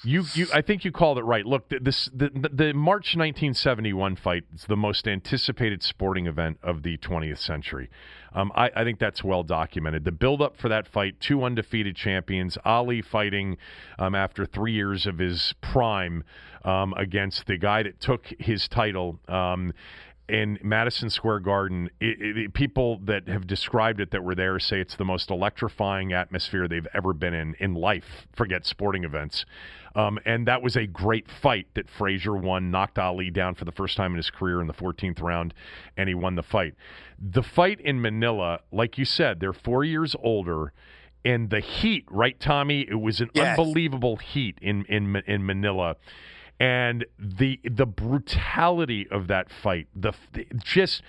you, you, I think you called it right. Look, this the, the March 1971 fight is the most anticipated sporting event of the 20th century. Um, I, I, think that's well documented. The build-up for that fight: two undefeated champions, Ali fighting um, after three years of his prime um, against the guy that took his title. In Madison Square Garden, it, it, people that have described it that were there say it's the most electrifying atmosphere they've ever been in in life. Forget sporting events. Um, and that was a great fight that Frazier won, knocked Ali down for the first time in his career in the 14th round, and he won the fight. The fight in Manila, like you said, they're four years older. And the heat, right, Tommy? It was an yes. unbelievable heat in, in in Manila and the the brutality of that fight, the, the just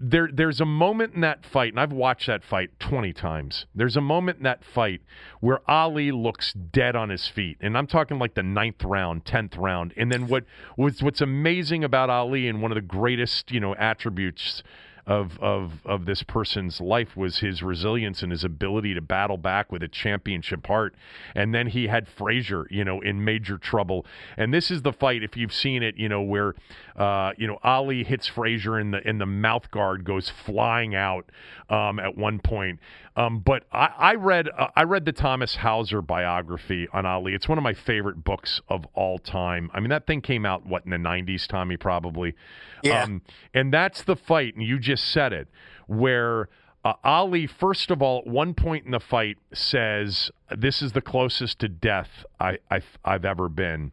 there there's a moment in that fight, and I've watched that fight 20 times. There's a moment in that fight where Ali looks dead on his feet. And I'm talking like the ninth round, tenth round. And then what what's what's amazing about Ali and one of the greatest, you know, attributes of of of this person's life was his resilience and his ability to battle back with a championship heart. And then he had Frazier, you know, in major trouble. And this is the fight, if you've seen it, you know, where uh, you know Ali hits Frazier in the in the mouth guard goes flying out um, at one point. Um, but I, I read uh, I read the Thomas Hauser biography on Ali. It's one of my favorite books of all time. I mean, that thing came out what in the '90s, Tommy, probably. Yeah. Um, and that's the fight, and you just said it, where. Uh, Ali, first of all, at one point in the fight, says, "This is the closest to death I, I, I've ever been."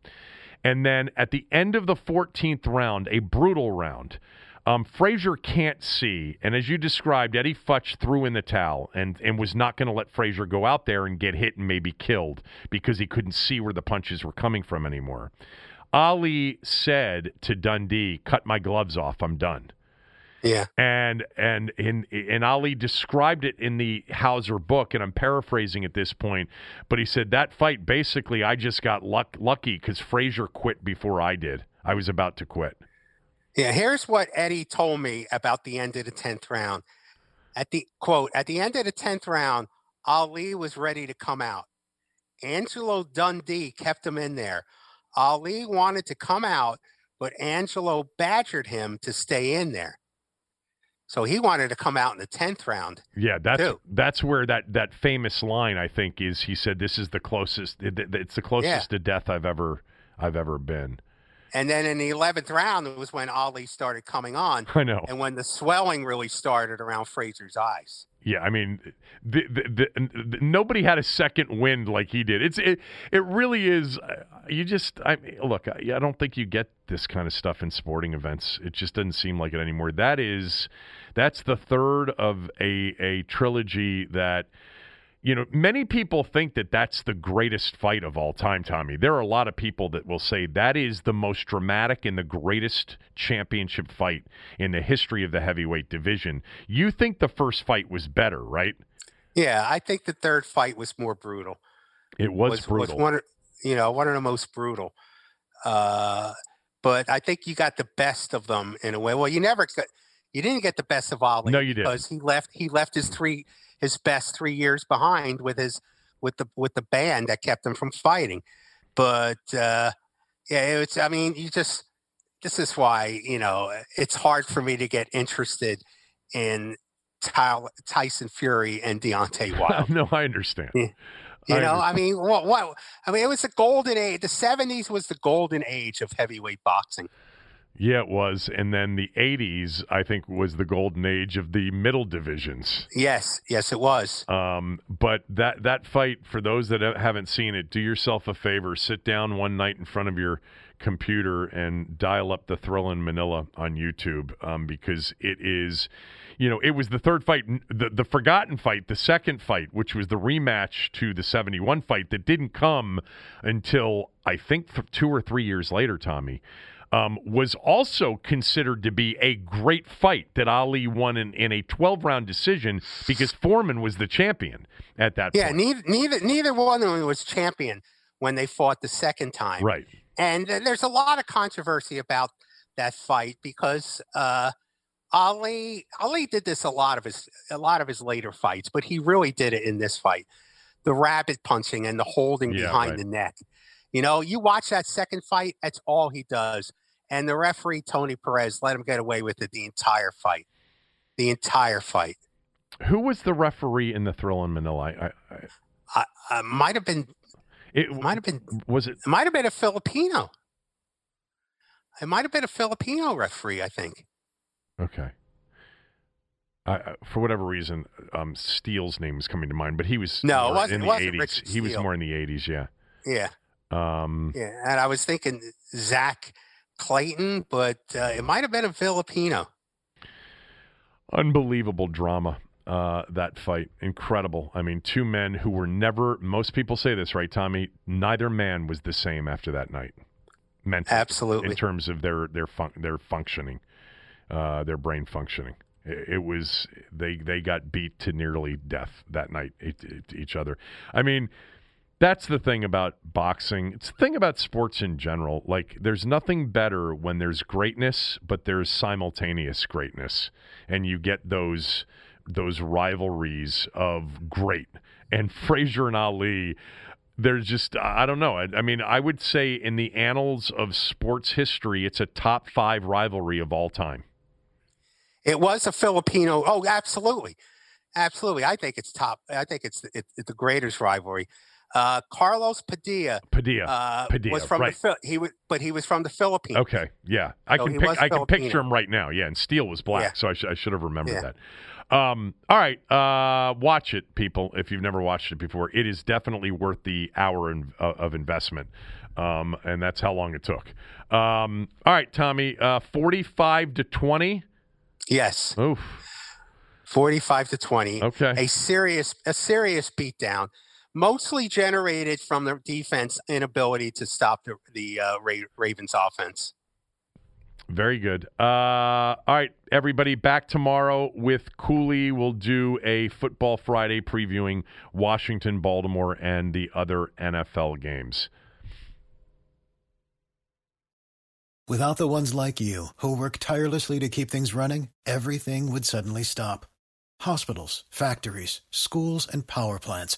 And then at the end of the 14th round, a brutal round, um, Frazier can't see, and as you described, Eddie Futch threw in the towel and, and was not going to let Frazier go out there and get hit and maybe killed because he couldn't see where the punches were coming from anymore. Ali said to Dundee, "Cut my gloves off. I'm done." Yeah. And and and and Ali described it in the Hauser book, and I'm paraphrasing at this point, but he said that fight basically I just got luck, lucky because Frazier quit before I did. I was about to quit. Yeah, here's what Eddie told me about the end of the 10th round. At the quote, at the end of the 10th round, Ali was ready to come out. Angelo Dundee kept him in there. Ali wanted to come out, but Angelo badgered him to stay in there. So he wanted to come out in the tenth round. Yeah, that's too. that's where that that famous line I think is. He said, "This is the closest. It, it's the closest to death I've ever I've ever been." And then in the eleventh round, it was when Ali started coming on, (laughs) I know. and when the swelling really started around Frazier's eyes. Yeah, I mean, the, the, the, the, nobody had a second wind like he did. It's it, it really is. uh, You just, I mean, look, I, I don't think you get this kind of stuff in sporting events. It just doesn't seem like it anymore. That is, that's the third of a a trilogy that. You know, many people think that that's the greatest fight of all time, Tommy. There are a lot of people that will say that is the most dramatic and the greatest championship fight in the history of the heavyweight division. You think the first fight was better, right? Yeah, I think the third fight was more brutal. It was, brutal. one, of- you know, one of the most brutal. Uh, but I think you got the best of them in a way. Well, you never got, you didn't get the best of Ali. No, you didn't. because he left he left his three his best three years behind with his with the with the band that kept him from fighting. But uh, yeah, it's I mean, you just this is why you know it's hard for me to get interested in Ty- Tyson Fury and Deontay (laughs) Wilder. no, I understand. Yeah. You I know, I mean, what, what? I mean, it was the golden age. The '70s was the golden age of heavyweight boxing. Yeah, it was. And then the 80s, I think, was the golden age of the middle divisions. Yes, yes, it was. Um, but that that fight, for those that haven't seen it, do yourself a favor. Sit down one night in front of your computer and dial up the Thrilla in Manila on YouTube um, because it is, you know, it was the third fight, the the forgotten fight, the second fight, which was the rematch to the '71 fight that didn't come until I think th- two or three years later. Tommy. Um, was also considered to be a great fight that Ali won in, in a 12 round decision because Foreman was the champion at that Yeah, point. neither neither neither one of them was champion when they fought the second time. Right. And th- there's a lot of controversy about that fight because uh, Ali Ali did this a lot of his a lot of his later fights, but he really did it in this fight. The rabbit punching and the holding Yeah, behind right. the neck. You know, you watch that second fight, that's all he does. And the referee Tony Perez let him get away with it the entire fight. The entire fight. Who was the referee in the Thrilla in Manila? I, I, I, I might have been it might have been was it It might have been a Filipino. It might have been a Filipino referee, I think. okay. For whatever reason, um, Steele's name is coming to mind, but he was No, it wasn't- in the wasn't 80s. Richard he was more in the 80s, yeah. Yeah, Um, yeah. And I was thinking Zack Clayton, but uh, it might have been a Filipino. unbelievable drama uh, that fight incredible i mean two men who were never most people say this right tommy neither man was the same after that night mentally Absolutely. in terms of their their fun- their functioning uh, their brain functioning it, it was they they got beat to nearly death that night e- to each other i mean that's the thing about boxing. It's the thing about sports in general. Like, there's nothing better when there's greatness, but there's simultaneous greatness, and you get those those rivalries of great. And Frazier and Ali, there's just I don't know. I, I mean, I would say in the annals of sports history, it's a top five rivalry of all time. It was a Filipino. Oh, absolutely, absolutely. I think it's top. I think it's it, it's the greatest rivalry. Uh, Carlos Padilla. Padilla. Uh, Padilla, was from right. the he was, but he was from the Philippines. Okay, yeah, I So can pic- I can picture him right now. Yeah, and Steele was black, Yeah. so I, sh- I should have remembered Yeah. that. Um, all right, uh, watch it, people. If you've never watched it before, it is definitely worth the hour in, uh, of investment, um, and that's how long it took. Um, all right, Tommy, uh, forty-five to twenty. Yes, Oof. forty-five to twenty. Okay. a serious a serious beatdown, mostly generated from the defense inability to stop the the uh, Ra- Ravens offense. Very good. Uh, all right, everybody, back tomorrow with Cooley. We'll do a Football Friday previewing Washington, Baltimore, and the other NFL games. Without the ones like you, who work tirelessly to keep things running, everything would suddenly stop. Hospitals, factories, schools, and power plants,